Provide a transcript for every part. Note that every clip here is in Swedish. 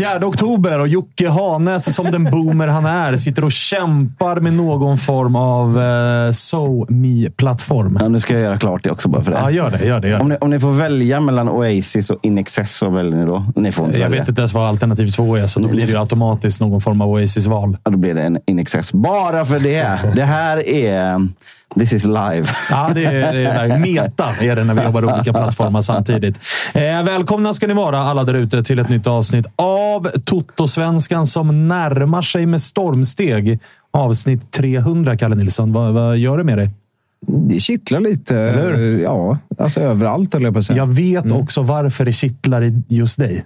4 oktober och Jocke Hanes, som den boomer han är, sitter och kämpar med någon form av eh, SoMe-plattform. Ja, nu ska jag göra klart det också bara för det. Ja, gör det. Gör det, gör det. Om, ni, om ni får välja mellan Oasis och In Excess, vad väljer ni då? Ni får inte Jag välja. vet inte ens vad alternativ två är, så då blir det ju automatiskt någon form av Oasis-val. Ja, då blir det en In Excess. Bara för det. Det här är... This is live. Ja, det är, det är. Meta är det när vi jobbar olika plattformar samtidigt. Eh, välkomna ska ni vara alla där ute till ett nytt avsnitt av Toto-svenskan som närmar sig med stormsteg. Avsnitt 300, Kalle Nilsson. Vad, vad gör det med dig? Det kittlar lite. Eller? Ja, alltså överallt höll jag på att säga. Jag vet också varför det kittlar i just dig.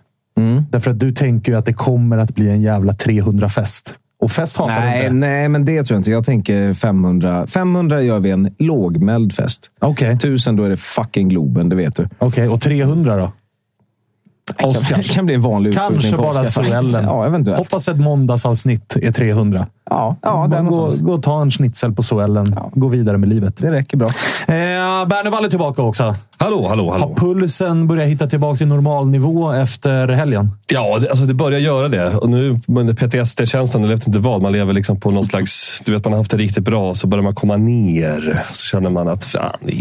Därför att du tänker ju att det kommer att bli en jävla 300-fest. Och fest hatar du Nej, inte. nej, men det tror jag inte. Jag tänker 500. 500 gör vi en lågmäld fest. Okej, 1000 då är det fucking Globen, det vet du. Okej, och 300 då? Det Oscars. kan bli en vanlig utskjutning Kanske bara Oscars. Suellen. Ja, eventuellt. Hoppas ett måndagsavsnitt är 300. Ja, ja där gå, gå och ta en schnitzel på Suellen. Gå vidare med livet. Det räcker bra. Eh, Bernevall är tillbaka också. Hallå, hallå, Har hallå. pulsen börjat hitta tillbaka i normal nivå efter helgen? Ja, det, alltså det börjar göra det. Och nu med PTSD-känslan, eller vet inte vad, man lever liksom på någon slags... Du vet, man har haft det riktigt bra och så börjar man komma ner. Så känner man att fan, det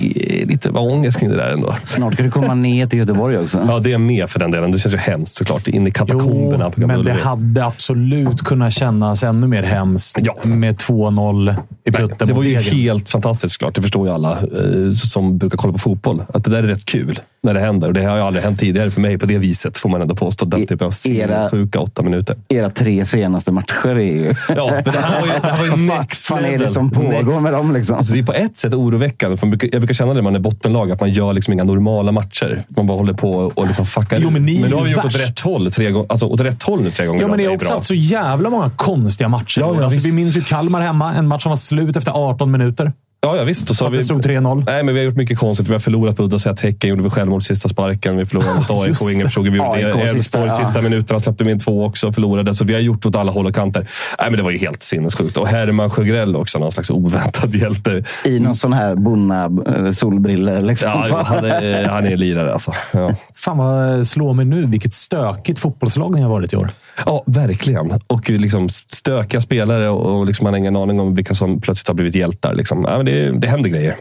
är lite ångest kring det där ändå. Snart ska du komma ner till Göteborg också. Ja, det är med för den delen. Det känns ju hemskt såklart. In i katakomberna på Gamla men det hade absolut kunnat kännas ännu mer hemskt Ja. med 2-0 i plutten Det var ju helt fantastiskt såklart. Det förstår ju alla eh, som brukar kolla på fotboll. Att det där är rätt kul när det händer. Och det har ju aldrig hänt tidigare för mig på det viset, får man ändå påstå. Den I- typen av era- sjuka åtta minuter. Era tre senaste matcher är ju... Ja, men det här var ju, det här var ju Vad fan- next fan är det som pågår Next med dem? Liksom? Alltså det är på ett sätt oroväckande. För brukar, jag brukar känna det när man är bottenlag, att man gör liksom inga normala matcher. Man bara håller på och liksom fuckar Jo, men ni är nu har vi gjort åt rätt håll tre gånger. Alltså åt rätt håll nu tre gånger. Ja, men ni har är också bra. haft så jävla många konstiga matcher. Ja, ja, alltså, vi minns ju Kalmar hemma. En match som var slut efter 18 minuter. Ja, ja visst. Och så Att det vi, stod 3-0. Nej, men vi har gjort mycket konstigt. Vi har förlorat på udda sätt. Häcken gjorde vi självmål i sista sparken. Vi förlorade mot AIK. Ingen förstod hur vi gjorde det. Elfsborg ja. sista minuterna släppte vi in två också och förlorade. Så vi har gjort åt alla håll och kanter. Nej, men det var ju helt sinnessjukt. Och Herman Sjögrell också. Någon slags oväntad hjälte. I någon sån här bonna eh, solbriller. Liksom. Ja, han, är, han är lirare alltså. Ja. Fan vad slår mig nu vilket stökigt fotbollslag ni har varit i år. Ja, verkligen. Och liksom stökiga spelare och liksom man har ingen aning om vilka som plötsligt har blivit hjältar. Liksom. Ja, men det, det händer grejer.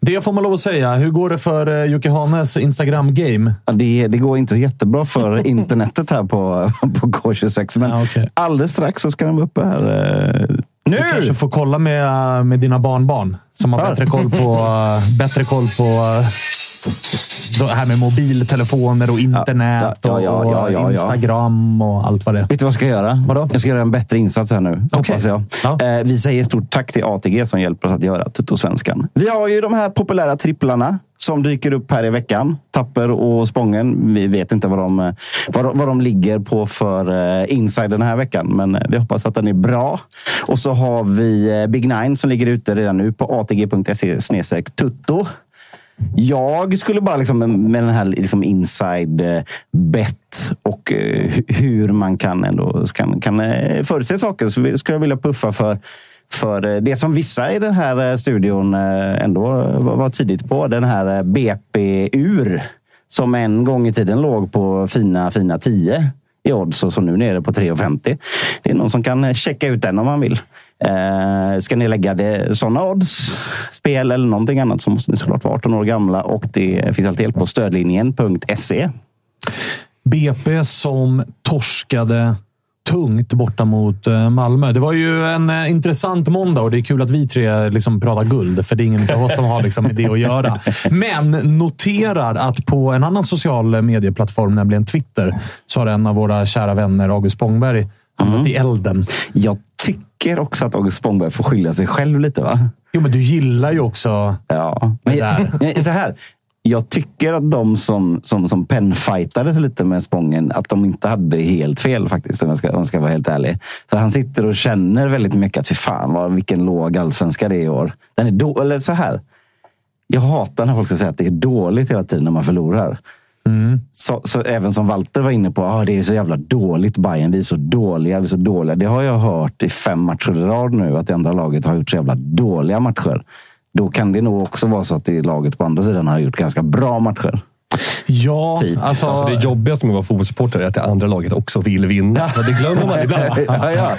Det får man lov att säga. Hur går det för eh, Jocke Hanes Instagram-game? Ja, det, det går inte jättebra för internetet här på, på K26. Men Ja, okej. alldeles strax så ska den vara uppe här. eh, Nu! Du kanske får kolla med, med dina barnbarn som har bättre koll på... eh, bättre koll på... det här med mobiltelefoner och internet Ja, ja, ja, och. Instagram och allt vad det är. Vet du vad jag ska göra? Vadå? Jag ska göra en bättre insats här nu, hoppas jag. Ja. Eh, vi säger stort tack till ATG som hjälper oss att göra Tuttosvenskan. Vi har ju de här populära tripplarna som dyker upp här i veckan. Tapper och Spången. Vi vet inte vad de, eh, vad, vad de ligger på för eh, inside den här veckan, men eh, vi hoppas att den är bra. Och så har vi Big Nine som ligger ute redan nu på atg.se tutto. Jag skulle bara liksom med den här liksom inside-bet eh, och eh, hur man kan, ändå, kan, kan eh, förutse saker så skulle jag vilja puffa för, för det som vissa i den här studion ändå var tidigt på. Den här BP-ur som en gång i tiden låg på fina, fina 10 i odds och som nu är nere på 3,50. Det är någon som kan checka ut den om man vill. Eh, ska ni lägga det, sådana odds, spel eller någonting annat så måste ni såklart vara 18 år gamla och det finns alltid hjälp på stödlinjen.se. BP som torskade tungt borta mot eh, Malmö. Det var ju en eh, intressant måndag och det är kul att vi tre liksom pratar guld, för det är ingen av oss som har liksom med det att göra. Men noterar att på en annan social medieplattform, nämligen Twitter, så har en av våra kära vänner, August Spångberg, hamnat i elden. Jag tycker också att August Spångberg får skylla sig själv lite. va? Jo, men du gillar ju också... Ja. Men, där. jag- så här. Jag tycker att de som, som, som penfightades lite med Spången, att de inte hade helt fel faktiskt, om jag ska, om jag ska vara helt ärlig. För han sitter och känner väldigt mycket att fy fan vad, vilken låg allsvenska det är i år. Den är då, eller så här. Jag hatar när folk ska säga att det är dåligt hela tiden när man förlorar. Mm. Så, så även som Walter var inne på, ah, det är så jävla dåligt Bayern. Vi är så dåliga, vi är så dåliga. Det har jag hört i fem matcher i rad nu, att det andra laget har gjort så jävla dåliga matcher. Då kan det nog också vara så att det laget på andra sidan har gjort ganska bra matcher. Ja, Typ. alltså... Alltså det jobbigaste med att vara fotbollssupporter är att det andra laget också vill vinna. Det glömmer man ibland. ja, ja.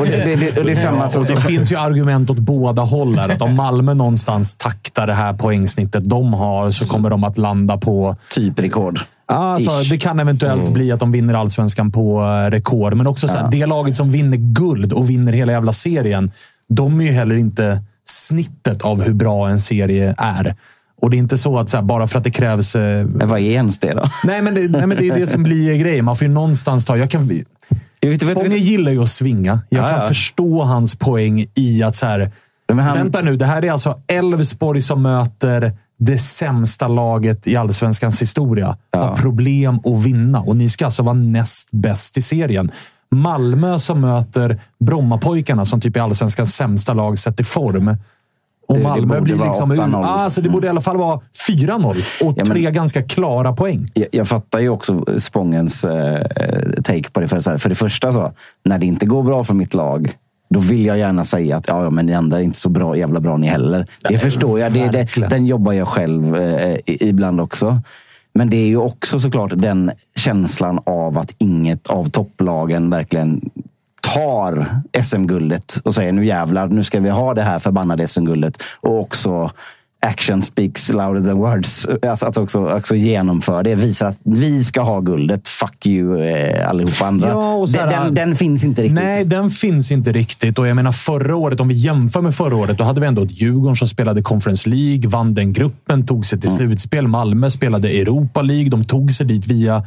Och det, det, det, och det är samma som... Och det finns ju argument åt båda håll. här. Att om Malmö någonstans taktar det här poängsnittet de har så kommer de att landa på Typ rekord. Alltså, Ish. det kan eventuellt bli att de vinner allsvenskan på eh, rekord, men också så här, det laget som vinner guld och vinner hela jävla serien. De är ju heller inte snittet av hur bra en serie är. Och det är inte så att så här, bara för att det krävs... Eh, Men vad är ens det då? nej, men det, nej, men det är det som blir grejen. Man får ju någonstans ta... Jag kan, Spånge gillar ju att svinga. Jag Ja, kan ja. förstå hans poäng i att så här, han- Vänta nu, det här är alltså Elfsborg som möter det sämsta laget i allsvenskans historia. Har problem att vinna och ni ska alltså vara näst bäst i serien. Malmö som möter Brommapojkarna som typ är allsvenskans sämsta lag sett i form. Och Malmö blir liksom... 8-0. Ah, alltså det borde i alla fall vara 4-0 och Ja, men- tre ganska klara poäng. jag, jag fattar ju också Spångens eh, take på det. För, här, för det första, så, när det inte går bra för mitt lag, då vill jag gärna säga att ja, men ni andra är inte så bra, jävla bra ni heller. Det förstår jag. Det, det, den jobbar jag själv eh, ibland också. Men det är ju också såklart den känslan av att inget av topplagen verkligen tar SM-guldet och säger nu jävlar, nu ska vi ha det här förbannade SM-guldet. Och också action speaks louder than words. Alltså att också, också genomför det. Visar att vi ska ha guldet. Fuck you eh, allihopa andra. Ja, och så den, här- den, den finns inte riktigt. Nej, den finns inte riktigt. Och jag menar förra året, om vi jämför med förra året, då hade vi ändå ett Djurgården som spelade Conference League, vann den gruppen, tog sig till Mm. slutspel. Malmö spelade Europa League. De tog sig dit via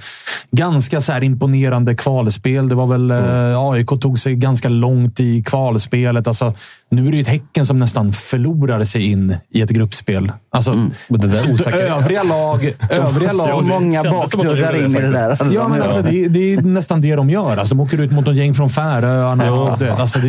ganska så här imponerande kvalspel. Det var väl Mm. eh, AIK tog sig ganska långt i kvalspelet. Alltså, nu är det ju ett Häcken som nästan förlorar sig in i ett gruppspel. Alltså, Mm. Den där övriga lag... Övriga lag många att de bakdörrar in i det det där. Ja, men alltså, det, är- det är nästan det de gör. Alltså, de åker ut mot ett gäng från Färöarna. och det, alltså, det,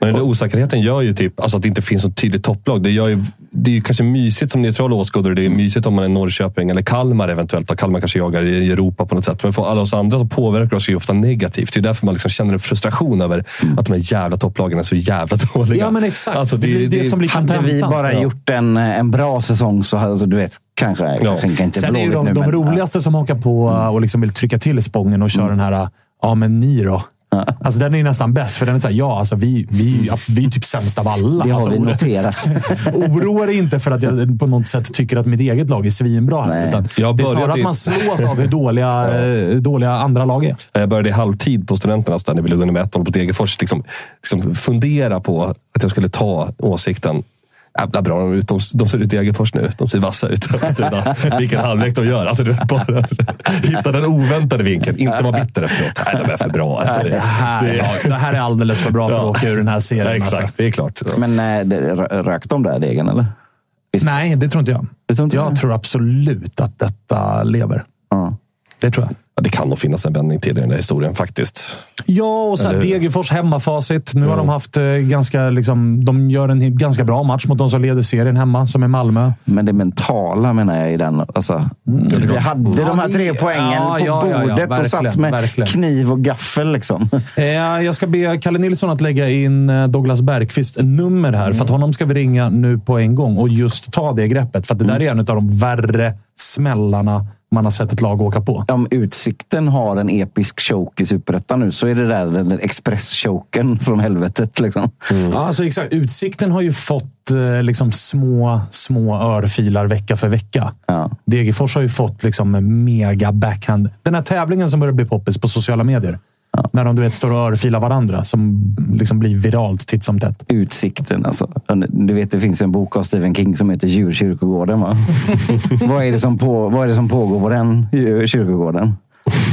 Men den där osäkerheten gör ju typ, alltså att det inte finns något tydligt topplag. Det, gör ju, det är ju kanske mysigt som neutral åskådare. Det är mysigt om man är Norrköping eller Kalmar eventuellt. Och Kalmar kanske jagar i Europa på något sätt. Men för alla oss andra så påverkar oss ju ofta negativt. Det är därför man liksom känner en frustration över att de här jävla topplagen är så jävla dåliga. Ja, men exakt. Alltså, det, blir det, som blir Hade vi bara Ja. gjort en, en bra säsong så hade, alltså, du vet, kanske, kanske inte Sen är ju de, nu. de men, roligaste som hakar på och liksom vill trycka till Spången och kör den här “Ja, men ni då?” Alltså Den är nästan bäst, för den är såhär, ja, alltså vi, vi, vi är typ sämst av alla. Det har alltså, vi oro- noterat. Oroa dig inte för att jag på något sätt tycker att mitt eget lag är svinbra. Här, utan Jag det är snarare att man slås av hur dåliga, eh, dåliga andra lag är. Jag började i halvtid på Studenternas där när vi låg under med 1-0 på Degerfors. Liksom, liksom fundera på att jag skulle ta åsikten. Jävla bra de, ut. de, de ser ut i Degerfors nu. De ser vassa ut. Vilken halvlek de gör. Alltså, du bara hitta den oväntade vinkeln. Inte vara bitter efteråt. Nej, de är för bra. Alltså, det, Det här, det, det här är alldeles för bra för att Ja. åka ur den här serien. ja, exakt, Alltså. det är klart. Men eh, det- rö- rök de där degen, eller? Nej, det tror inte jag. Det tror inte jag jag. tror absolut att detta lever. Ja. Det tror jag. Ja, det kan nog finnas en vändning till i den där historien faktiskt. Ja, och så här? Degerfors hemmafacit. Nu har de haft eh, ganska... Liksom, de gör en ganska bra match mot de som leder serien hemma, som är Malmö. Men det mentala menar jag i den. Alltså, vi hade de här tre Ja, poängen ja, på ja, ja, bordet och verkligen, satt med verkligen. kniv och gaffel. Liksom. Eh, jag ska be Kalle Nilsson att lägga in eh, Douglas Bergqvist nummer här. För att honom ska vi ringa nu på en gång och just ta det greppet. För att det där är en av de värre smällarna man har sett ett lag åka på. Om Utsikten har en episk choke i Superettan nu så är det där den express-choken från helvetet. Liksom. Ja, alltså exakt. Utsikten har ju fått eh, liksom små, små örfilar vecka för vecka. Ja. Degerfors har ju fått liksom mega backhand. Den här tävlingen som börjar bli poppis på sociala medier. När de du vet, står och örfilar varandra. Som liksom blir viralt titt som tätt. Utsikten. Alltså. Du vet, det finns en bok av Stephen King som heter Djurkyrkogården. Va? vad, är det som på, vad är det som pågår på den kyrkogården?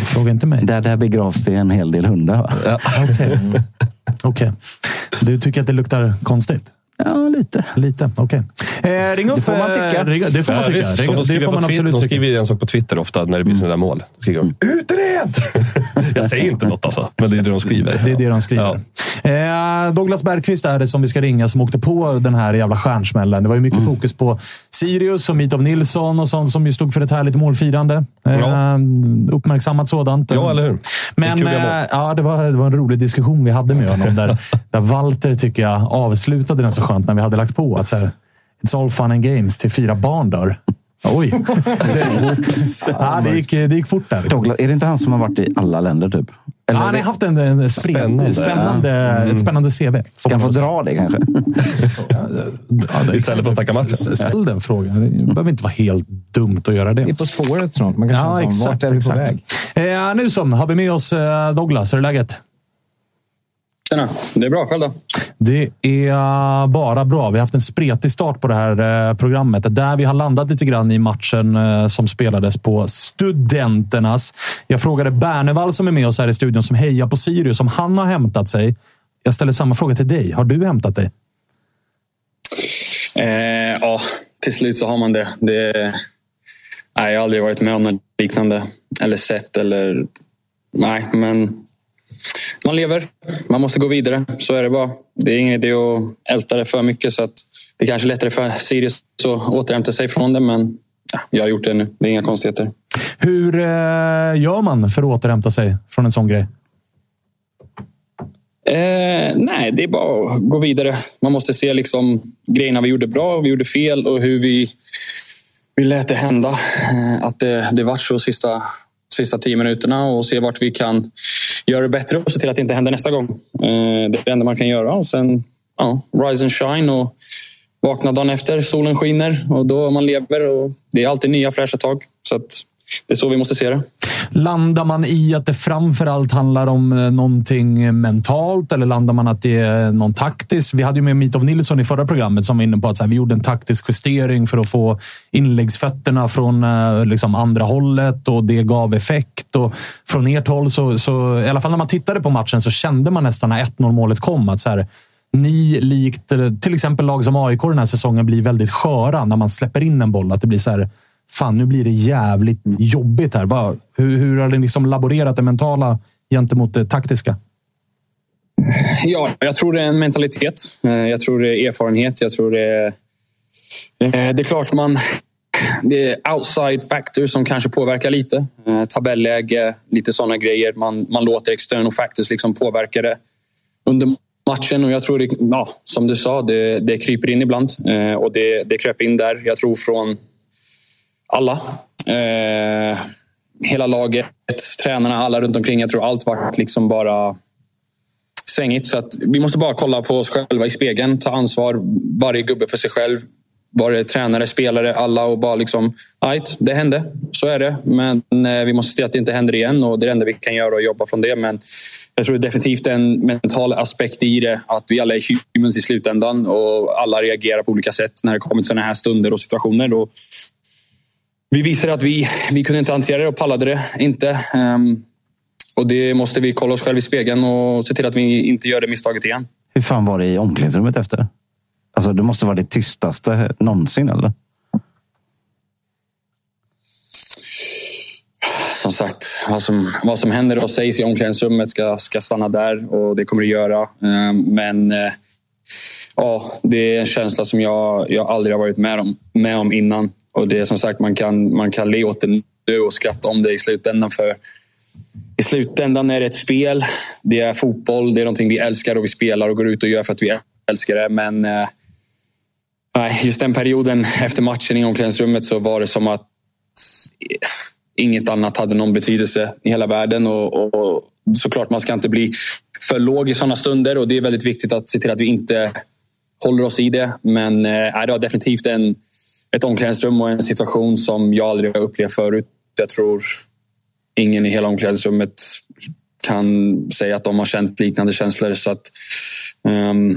Fråga inte mig. Där, där begravs det en hel del hundar. Okej. Okej. Du tycker att det luktar konstigt? Ja, lite. Lite, okej. Eh, ring upp. Det får man tycka. eh, ring- Det får man Ja, tycka. visst, Ring- de det skriver, man absolut de skriver ju en sak på Twitter ofta när det blir sådana där mål. Då skriver de “Utred!” Jag säger inte något alltså, men det är det de skriver. Det är det de skriver. Eh, Douglas Bergqvist är det som vi ska ringa som åkte på den här jävla stjärnsmällen. Det var ju mycket Mm. fokus på Sirius och Mitov Nilsson och sånt som ju stod för ett härligt målfirande. Eh, Ja. Uppmärksammat sådant. Ja, eller hur? Men mår. eh, ja, det, var, det var en rolig diskussion vi hade med honom. Där, där Walter, tycker jag, avslutade den så skönt när vi hade lagt på. Att så här, It's all fun and games till fyra barn dör. Oj! Det, ja, det, gick, det gick fort där. Douglas, är det inte han som har varit i alla länder? typ? Ja, han har haft en, en spring, Spännande. spännande, ett spännande CV. får Ska han få dra det kanske? Ja, det- Istället för att snacka matchen. Ställ den frågan. Det behöver inte vara helt dumt att göra Det är det. På spåret snart. Man kan Ja, exakt. vart är vi på exakt. väg? Eh, nu som har vi med oss eh, Douglas. Hur är läget? Tjena, det är bra. Själv då? Det är bara bra. Vi har haft en spretig start på det här eh, programmet. Där vi har landat lite grann i matchen eh, som spelades på Studenternas. Jag frågade Bernevall som är med oss här i studion, som hejar på Sirius, om han har hämtat sig. Jag ställer samma fråga till dig. Har du hämtat dig? Eh, ja, till slut så har man det. det nej, jag har aldrig varit med om något liknande. Eller sett eller... Nej, men man lever. Man måste gå vidare. Så är det bara. Det är ingen idé att älta det för mycket. Så att det är kanske är lättare för Sirius att återhämta sig från det. Men ja, jag har gjort det nu. Det är inga konstigheter. Hur eh, gör man för att återhämta sig från en sån grej? Eh, nej, det är bara att gå vidare. Man måste se liksom grejerna vi gjorde bra och vi gjorde fel och hur vi, vi lät det hända. Eh, att det, det vart så sista, sista tio minuterna och se vart vi kan göra det bättre och se till att det inte händer nästa gång. Eh, det är det enda man kan göra. Och sen ja, rise and shine och vakna dagen efter. Solen skiner och då man lever. Och det är alltid nya fräscha tag. Så att det är så vi måste se det. Landar man i att det framförallt handlar om eh, någonting mentalt eller landar man att det är någon taktisk? Vi hade ju med Mitov Nilsson i förra programmet som var inne på att så här, vi gjorde en taktisk justering för att få inläggsfötterna från eh, liksom andra hållet och det gav effekt. Och från ert håll, så, så, i alla fall när man tittade på matchen, så kände man nästan när 1-0 målet kom att så här, ni, likt eh, till exempel lag som AIK den här säsongen, blir väldigt sköra när man släpper in en boll. Att det blir så här, fan nu blir det jävligt jobbigt här. Vad- hur, hur har ni liksom laborerat det mentala gentemot det taktiska? Ja, jag tror det är en mentalitet. Eh, Jag tror det är erfarenhet. Jag tror det är... Eh, Det är klart man... Det är outside factors som kanske påverkar lite. Eh, Tabelläge, lite sådana grejer. Man, man låter external factors liksom påverka det under matchen. Och jag tror det, ja, som du sa, det, det kryper in ibland. Och det, det kröp in där, jag tror från alla. Eh, hela laget, tränarna, alla runt omkring. Jag tror allt vart liksom bara svängigt. Så att vi måste bara kolla på oss själva i spegeln, ta ansvar, varje gubbe för sig själv. var det tränare, spelare, alla och bara liksom, right, det hände. Så är det. Men eh, vi måste se att det inte händer igen och det är det enda vi kan göra och jobba från det. Men jag tror det är definitivt en mental aspekt i det. Att vi alla är humans i slutändan och alla reagerar på olika sätt när det kommer till sådana här stunder och situationer. Och vi visade att vi, vi kunde inte hantera det och pallade det inte. Um, och det måste vi kolla oss själva i spegeln och se till att vi inte gör det misstaget igen. Hur fan var det i omklädningsrummet efter? Alltså, det måste vara det tystaste någonsin, eller? Som sagt, vad som, vad som händer och sägs i omklädningsrummet ska, ska stanna där och det kommer det göra. Ehm, men eh, ja, det är en känsla som jag, jag aldrig har varit med om, med om innan. Och det är som sagt, man kan, man kan le åt det nu och skratta om det i slutändan. För i slutändan är det ett spel. Det är fotboll. Det är någonting vi älskar och vi spelar och går ut och gör för att vi älskar det. Men eh, nej, just den perioden efter matchen i omklädningsrummet så var det som att inget annat hade någon betydelse i hela världen. Och, och såklart, man ska inte bli för låg i sådana stunder och det är väldigt viktigt att se till att vi inte håller oss i det. Men eh, det var definitivt en, ett omklädningsrum och en situation som jag aldrig har upplevt förut. Jag tror ingen i hela omklädningsrummet kan säga att de har känt liknande känslor. Så att, um,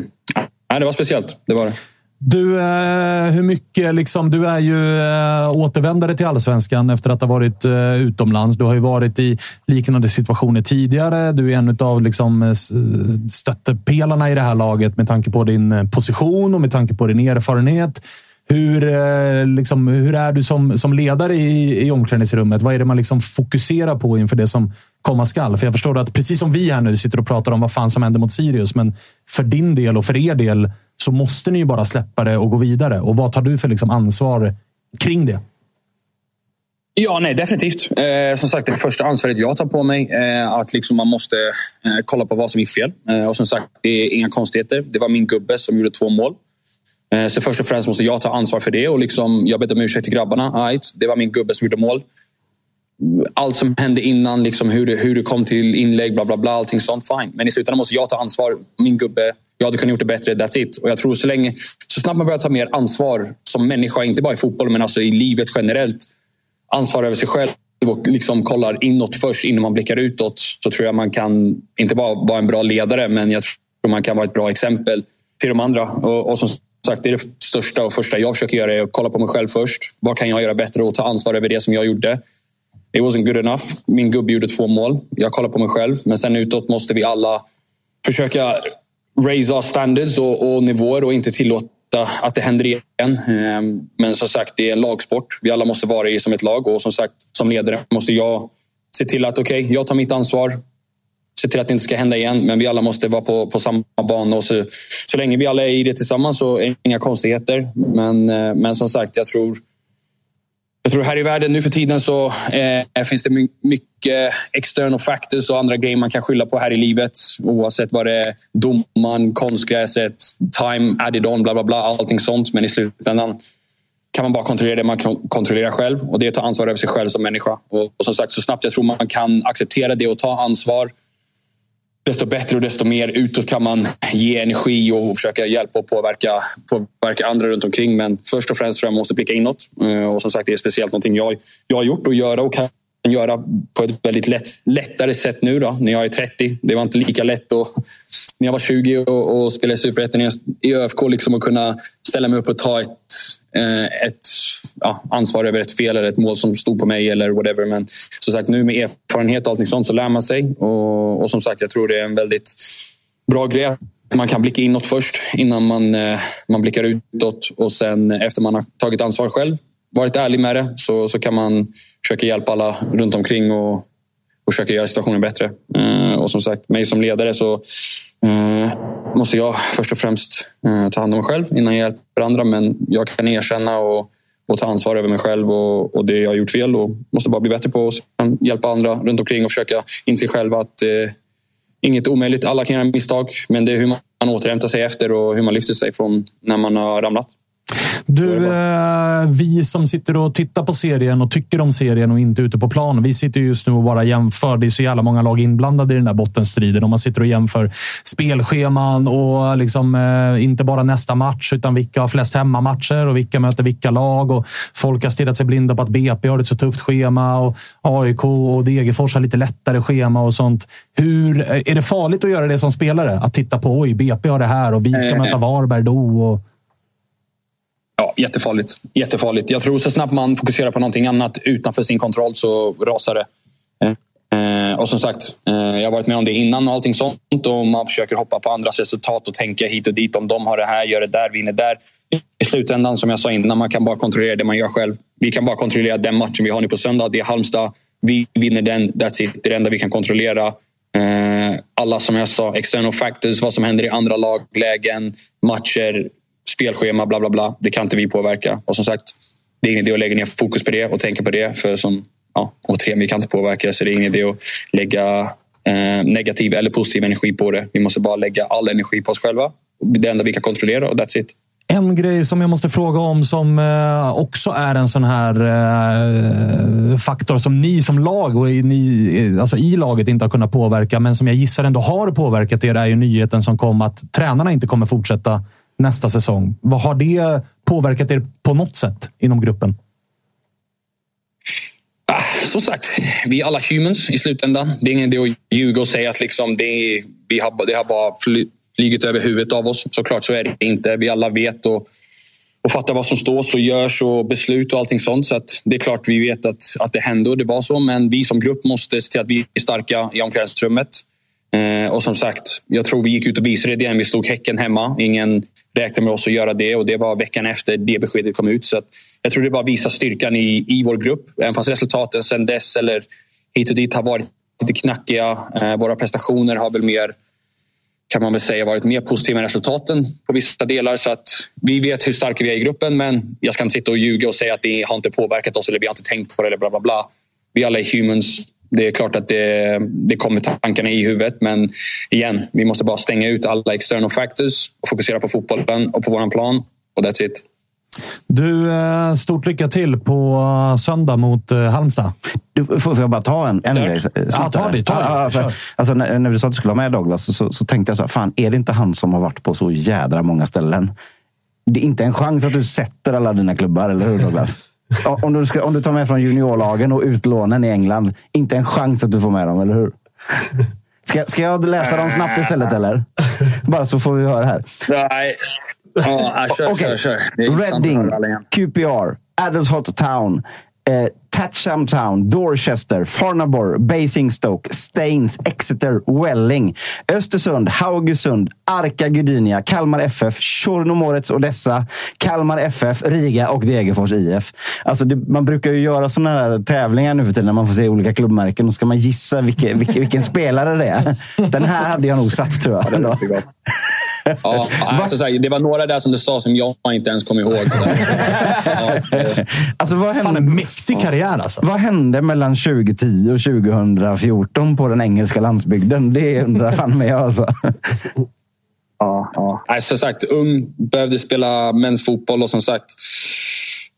nej, det var speciellt. Det var det. Du, eh, hur mycket liksom, du är ju eh, återvändare till allsvenskan efter att ha varit eh, utomlands. Du har ju varit i liknande situationer tidigare. Du är en av liksom, eh, stöttepelarna i det här laget med tanke på din eh, position och med tanke på din erfarenhet. Hur, eh, liksom, hur är du som, som ledare i, i omklädningsrummet? Vad är det man liksom fokuserar på inför det som komma skall? För jag förstår att precis som vi här nu sitter och pratar om vad fan som händer mot Sirius, men för din del och för er del så måste ni ju bara släppa det och gå vidare. Och vad tar du för liksom ansvar kring det? Ja, nej, definitivt. Eh, som sagt, det första ansvaret jag tar på mig är eh, att liksom man måste eh, kolla på vad som gick fel. Eh, och som sagt, det är inga konstigheter. Det var min gubbe som gjorde två mål. Eh, så först och främst måste jag ta ansvar för det. Och liksom, jag ber om ursäkt till grabbarna. Right. Det var min gubbe som gjorde mål. Allt som hände innan, liksom hur, det, hur det kom till inlägg, bla bla bla, allting sånt, fine. Men i slutändan måste jag ta ansvar. Min gubbe, jag hade kunnat gjort det bättre, that's it. Och jag tror så länge, så snabbt man börjar ta mer ansvar som människa, inte bara i fotboll men alltså i livet generellt. Ansvar över sig själv och liksom kollar inåt först innan man blickar utåt. Så tror jag man kan, inte bara vara en bra ledare, men jag tror man kan vara ett bra exempel till de andra. Och, och som sagt, det är det största och första jag försöker göra är att kolla på mig själv först. Vad kan jag göra bättre och ta ansvar över det som jag gjorde. It wasn't good enough. Min gubbe gjorde två mål. Jag kollar på mig själv. Men sen utåt måste vi alla försöka raise our standards och, och nivåer och inte tillåta att det händer igen. Ehm, men som sagt, det är en lagsport. Vi alla måste vara i som ett lag och som sagt, som ledare måste jag se till att okej, okay, jag tar mitt ansvar se till att det inte ska hända igen. Men vi alla måste vara på, på samma bana. Och så, så länge vi alla är i det tillsammans så är det inga konstigheter. Men, eh, men som sagt, jag tror, jag tror här i världen nu för tiden så eh, finns det mycket external factors och andra grejer man kan skylla på här i livet. Oavsett vad det är. Domaren, konstgräset, time added on, bla bla bla. Allting sånt. Men i slutändan kan man bara kontrollera det man kan kontrollera själv. Och det är att ta ansvar över sig själv som människa. Och, och som sagt, så snabbt jag tror man kan acceptera det och ta ansvar desto bättre och desto mer utåt kan man ge energi och försöka hjälpa och påverka, påverka andra runt omkring. Men först och främst tror jag man måste blicka inåt. Eh, och som sagt, det är speciellt någonting jag, jag har gjort och göra och kan göra på ett väldigt lätt, lättare sätt nu då, när jag är 30. Det var inte lika lätt då, när jag var 20 och, och spelade Superettan i ÖFK liksom, att kunna ställa mig upp och ta ett, eh, ett ja, ansvar över ett fel eller ett mål som stod på mig eller whatever. Men som sagt, nu med erfarenhet och allting sånt så lär man sig. Och, och som sagt, jag tror det är en väldigt bra grej man kan blicka inåt först innan man, eh, man blickar utåt. Och sen efter man har tagit ansvar själv, varit ärlig med det, så, så kan man försöka hjälpa alla runt omkring och, och försöka göra situationen bättre. Eh, och som sagt, mig som ledare så eh, måste jag först och främst eh, ta hand om mig själv innan jag hjälper andra. Men jag kan erkänna och och ta ansvar över mig själv och, och det jag har gjort fel och måste bara bli bättre på att hjälpa andra runt omkring och försöka inse själv att eh, inget är omöjligt. Alla kan göra misstag, men det är hur man återhämtar sig efter och hur man lyfter sig från när man har ramlat. Du, eh, vi som sitter och tittar på serien och tycker om serien och inte ute på plan. Vi sitter just nu och bara jämför. Det är så jävla många lag inblandade i den där bottenstriden. Och man sitter och jämför spelscheman och liksom, eh, inte bara nästa match, utan vilka har flest hemmamatcher och vilka möter vilka lag. Och folk har stirrat sig blinda på att BP har ett så tufft schema och AIK och Degerfors har lite lättare schema och sånt. Hur, är det farligt att göra det som spelare? Att titta på oj, BP har det här och vi ska Eh, möta Varberg då. Och... Ja, jättefarligt. jättefarligt. Jag tror så snabbt man fokuserar på någonting annat utanför sin kontroll så rasar det. Eh, eh, och som sagt, eh, jag har varit med om det innan och allting sånt. Och man försöker hoppa på andras resultat och tänka hit och dit. Om de har det här, gör det där, vinner där. I slutändan, som jag sa innan, man kan bara kontrollera det man gör själv. Vi kan bara kontrollera den matchen vi har nu på söndag. Det är Halmstad. Vi vinner den. That's it. Det är det enda vi kan kontrollera. Eh, alla, som jag sa, external factors, vad som händer i andra lag, lägen, matcher, spelschema, bla bla bla. Det kan inte vi påverka. Och som sagt, det är ingen idé att lägga ner fokus på det och tänka på det. För som, ja, återigen, vi kan inte påverka så det är ingen idé att lägga eh, negativ eller positiv energi på det. Vi måste bara lägga all energi på oss själva. Det enda vi kan kontrollera och that's it. En grej som jag måste fråga om som eh, också är en sån här eh, faktor som ni som lag och ni, eh, alltså i laget inte har kunnat påverka, men som jag gissar ändå har påverkat er, är ju nyheten som kom att tränarna inte kommer fortsätta nästa säsong. Vad Har det påverkat er på något sätt inom gruppen? Ah, Som sagt, vi är alla humans i slutändan. Det är ingen idé att ljuga och säga att liksom det, vi har, det har bara fly, flugit över huvudet av oss. Såklart så är det inte. Vi alla vet och, och fattar vad som står och görs och beslut och allting sånt. Så att det är klart vi vet att, att det hände och det var så. Men vi som grupp måste se till att vi är starka i omklädningsrummet. Eh, och som sagt, jag tror vi gick ut och visade det igen. Vi slog Häcken hemma. Ingen räknade med oss att göra det och det var veckan efter det beskedet kom ut. Så att jag tror det bara visar styrkan i, i vår grupp. Även fast resultaten sedan dess eller hit och dit har varit lite knackiga. Eh, våra prestationer har väl mer kan man väl säga varit mer positiva än resultaten på vissa delar. Så att vi vet hur starka vi är i gruppen men jag ska inte sitta och ljuga och säga att det har inte påverkat oss eller vi har inte tänkt på det eller bla bla bla. Vi alla är humans. Det är klart att det, det kommer tankarna i huvudet men igen, vi måste bara stänga ut alla external factors och fokusera på fotbollen och på våran plan och that's it. Du, eh, stort lycka till på söndag mot eh, Halmstad. Du, får, jag bara ta en, en grej? Ja, ta det. Ta det. Ja, för, alltså, när, när du sa att du skulle ha med Douglas så, så tänkte jag så här, fan, är det inte han som har varit på så jädra många ställen? Det är inte en chans att du sätter alla dina klubbar, eller hur Douglas? om, du ska, om du tar med från juniorlagen och utlånen i England, inte en chans att du får med dem, eller hur? Ska, ska jag läsa dem snabbt istället, eller? Bara så får vi höra här. Nej. Ja, kör, Okej. kör, kör. Att Reading. QPR, Adelsholt Town, eh, Tatcham Town, Dorchester, Farnabor, Basingstoke, Staines, Exeter, Welling, Östersund, Haugesund, Arka Gudinia, Kalmar FF, Tjornomorets Odessa, Kalmar FF, Riga och Degerfors IF. Alltså det, man brukar ju göra sådana här tävlingar nu för tiden när man får se olika klubbmärken. Då ska man gissa vilke, vilke, vilken spelare det är. Den här hade jag nog satt tror jag. Ja, alltså, så här, det var några där som du sa som jag inte ens kom ihåg. Så. Ja, Alltså, vad Fan, hände, en mäktig karriär alltså. vad hände mellan 2010 och 2014 på den engelska landsbygden? Det undrar fan mig jag alltså. Ja, ja. Nej, som sagt, ung, behövde spela mäns fotboll och som sagt,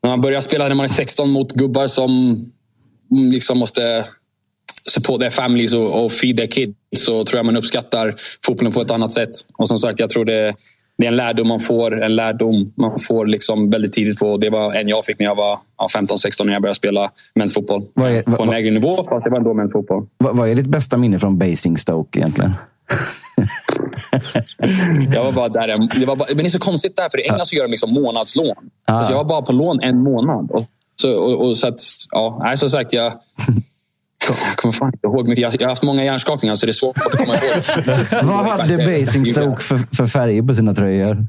när man börjar spela när man är 16 mot gubbar som mm, liksom måste support their families och, och feed their kids så tror jag man uppskattar fotbollen på ett annat sätt. Och som sagt, jag tror det, det är en lärdom man får, en lärdom man får liksom väldigt tidigt. På. Det var en jag fick när jag var ja, 15-16 när jag började spela mäns fotboll. Vad är- på en lägre nivå, fast det var ändå mäns fotboll. vad, vad är ditt bästa minne från Basingstoke egentligen? Jag var bara där. en- Det var bara, men det är så konstigt där, för i England så gör de liksom månadslån. Så jag var bara på lån en månad. Och, så, och, och, så att, ja, nej, som sagt, jag... Jag kommer fan inte ihåg mycket. Jag, jag har haft många hjärnskakningar så det är svårt att komma ihåg. Vad hade Basingstoke för, för färger på sina tröjor?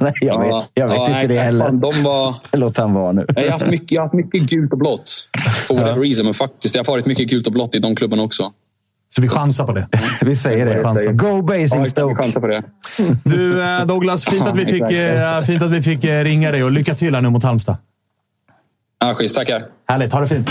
Nej, jag vet, jag vet Ja, inte nej, det heller. fan, De var, Låt han vara nu. jag, har haft mycket, jag har haft mycket gult och blått. For whatever reason. Men faktiskt, det har varit mycket gult och blått i de klubbarna också. Så vi chansar på det. Vi säger det. Chansen. Go Ja, chansa på det. Du eh, Douglas, fint att vi fick, eh, fint att vi fick eh, ringa dig och lycka till här nu mot Halmstad. Ja, schysst, tackar. Härligt, ha det fint.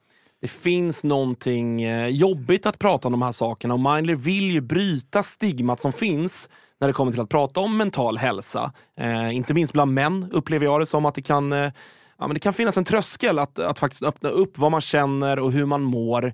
det finns någonting eh, jobbigt att prata om de här sakerna och Mindler vill ju bryta stigmat som finns när det kommer till att prata om mental hälsa. Eh, inte minst bland män upplever jag det som att det kan, eh, ja, men det kan finnas en tröskel att, att faktiskt öppna upp vad man känner och hur man mår.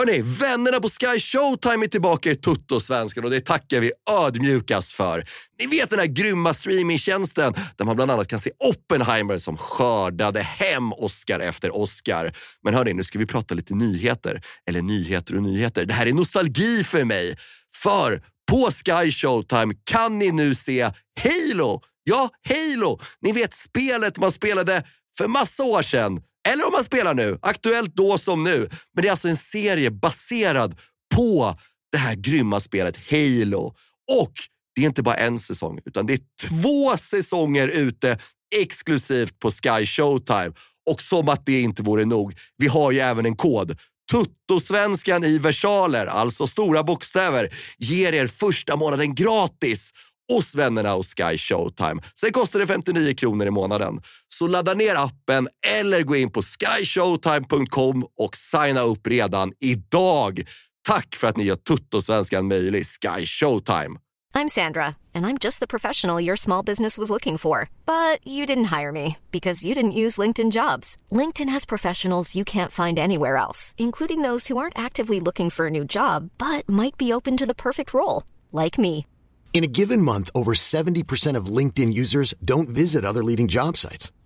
Hörni, vännerna på Sky Showtime är tillbaka i Tuttosvenskan och det tackar vi ödmjukast för. Ni vet den här grymma streamingtjänsten där man bland annat kan se Oppenheimer som skördade hem Oscar efter Oscar. Men hörni, nu ska vi prata lite nyheter. Eller nyheter och nyheter. Det här är nostalgi för mig. För på Sky Showtime kan ni nu se Halo. Ja, Halo! Ni vet spelet man spelade för massa år sedan eller om man spelar nu. Aktuellt då som nu. Men det är alltså en serie baserad på det här grymma spelet Halo. Och det är inte bara en säsong, utan det är två säsonger ute exklusivt på Sky Showtime. Och som att det inte vore nog, vi har ju även en kod. Tuttosvenskan i versaler, alltså stora bokstäver, ger er första månaden gratis hos vännerna hos Sky Showtime. Sen kostar det 59 kronor i månaden. Så ladda ner appen eller gå in på skyshowtime.com och signa upp redan idag. Tack för att ni gör Tuttosvenskan möjlig, Sky Showtime. I'm Sandra, and I'm just the professional your small business was looking for. But you didn't hire me because you didn't use LinkedIn jobs. LinkedIn has professionals you can't find anywhere else, including those who aren't actively looking for a new job but might be open to the perfect role, like me. In a given month, over 70% of LinkedIn users don't visit other leading job sites.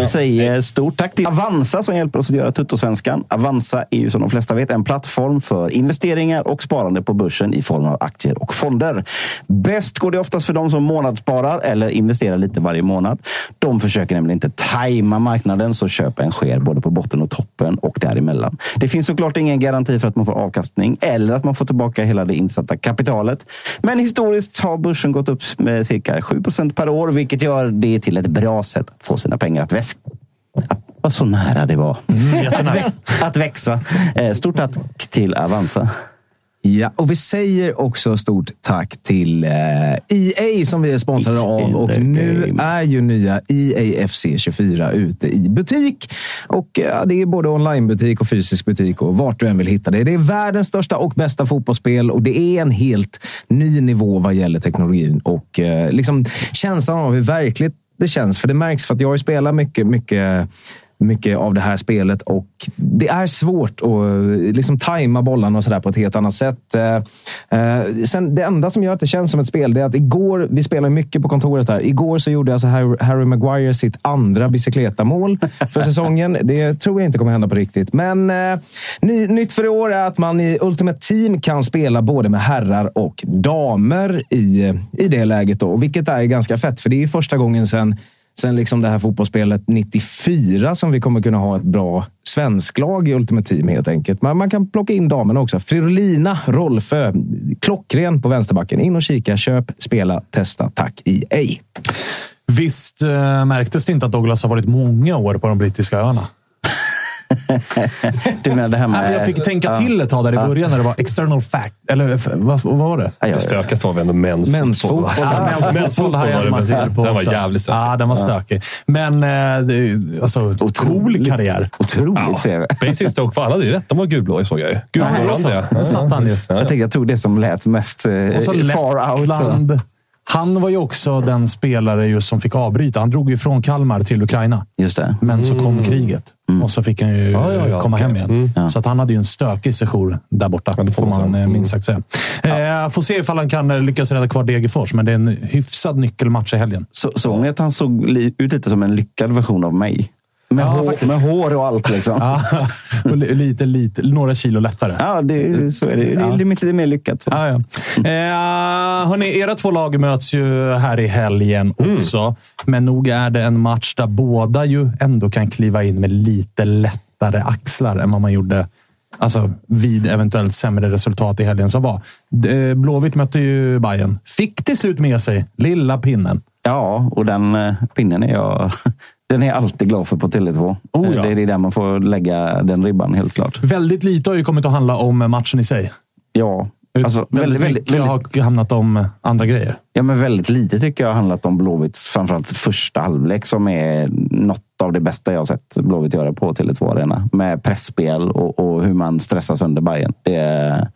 Vi säger stort tack till Avanza som hjälper oss att göra Tuttosvenskan. Avanza är ju som de flesta vet en plattform för investeringar och sparande på börsen i form av aktier och fonder. Bäst går det oftast för de som månadssparar eller investerar lite varje månad. De försöker nämligen inte tajma marknaden så köpen sker både på botten och toppen och däremellan. Det finns såklart ingen garanti för att man får avkastning eller att man får tillbaka hela det insatta kapitalet. Men historiskt har börsen gått upp med cirka 7% per år, vilket gör det till ett bra sätt att få sina pengar att växa. Att, vad så nära det var. att, vä att växa. Eh, Stort tack till Avanza. Ja, och vi säger också stort tack till eh, EA som vi är sponsrade It's av. Och nu game. är ju nya EA FC 24 ute i butik. Och eh, Det är både onlinebutik och fysisk butik och vart du än vill hitta det. Det är världens största och bästa fotbollsspel och det är en helt ny nivå vad gäller teknologin och eh, liksom känslan av hur verkligt det känns. För det märks för att jag har ju spelat mycket, mycket mycket av det här spelet. Och det är svårt att liksom tajma bollarna och sådär på ett helt annat sätt. Eh, eh, sen det enda som gör att det känns som ett spel, det är att igår, vi spelar mycket på kontoret här. Igår så gjorde alltså Harry, Maguire sitt andra bicicleta-mål för säsongen. Det tror jag inte kommer hända på riktigt. Men eh, ny, nytt för i år är att man i Ultimate Team kan spela både med herrar och damer i, i det läget. Då, vilket är ganska fett, för det är första gången sen sen liksom det här fotbollsspelet 94 som vi kommer kunna ha ett bra svensklag i Ultimate Team helt enkelt. Men man kan plocka in damerna också. Fridolina Rolfö, klockren på vänsterbacken. In och kika, köp, spela, testa. Tack i ej. Visst eh, märktes det inte att Douglas har varit många år på de brittiska öarna? Du menar det här med... jag fick tänka till ett tag där i början när det var external fact. Eller vad, vad var det? Det stökigaste var väl ändå mäns Mäns fotboll. fotboll. Ja, Mäns fotboll har jag var det på Den var jävligt stökig. Ja, den var stökig. Men eh, alltså, cool karriär. Otroligt Ja, ser vi. Basic Stoke, fan, hade ju rätt. De var gulblå såg jag ju. Gulblå Ja, ja. Satt han ju. Ja. Jag, tänkte, jag tog det som lät mest eh, Och så far out. Så. Han var ju också den spelare just som fick avbryta. Han drog ju från Kalmar till Ukraina. Just det. Men så kom kriget och så fick han ju Ja, ja, ja, komma okej. hem igen. Så att han hade ju en stökig sejour där borta, det får man eh, minst sagt säga. Eh, får se ifall han kan eh, lyckas rädda kvar Degerfors, men det är en hyfsad nyckelmatch i helgen. Så, såg ni att han såg ut lite som en lyckad version av mig? Med, Ja, hår, med hår och allt liksom. Ja, Ja, och li- lite, lite, några kilo lättare. det, så är det. Det är Ja. lite mer lyckat. Ja, ja. Eh, hörni, era två lag möts ju här i helgen också. Men nog är det en match där båda ju ändå kan kliva in med lite lättare axlar än vad man gjorde alltså, vid eventuellt sämre resultat i helgen som var. Eh, Blåvitt mötte ju Bayern. Fick till slut med sig lilla pinnen. Ja, och den eh, pinnen är jag... Den är jag alltid glad för på Tele2. Oh, ja. det, är- det är där man får lägga den ribban, helt klart. Väldigt lite har ju kommit att handla om matchen i sig. Ja, alltså, väldigt, väldigt, väldigt, har hamnat om andra grejer. ja, men väldigt lite tycker jag har handlat om Blåvitts framförallt första halvlek som är något av det bästa jag har sett Blåvitt göra på Tele2 Arena. Med pressspel och, och hur man stressar sönder Bayern. Det,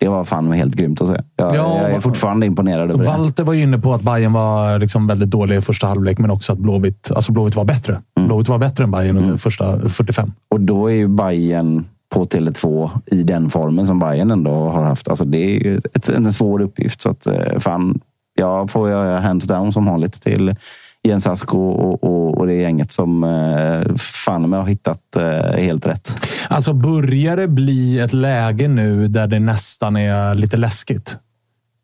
det var fan helt grymt att se. Jag, Ja, jag är fortfarande imponerad över det. Walter var ju inne på att Bayern var liksom väldigt dålig i första halvlek, men också att Blåvitt, alltså Blåvitt var bättre. Blåvitt var bättre än Bayern under första 45. Och då är ju Bayern på Tele2 i den formen som Bayern ändå har haft. Alltså det är ju ett, en svår uppgift. Så att, eh, fan, jag får göra hands down som vanligt till Jens Asko och, och, och det gänget som eh, fan med har hittat eh, helt rätt. Alltså börjar det bli ett läge nu där det nästan är lite läskigt?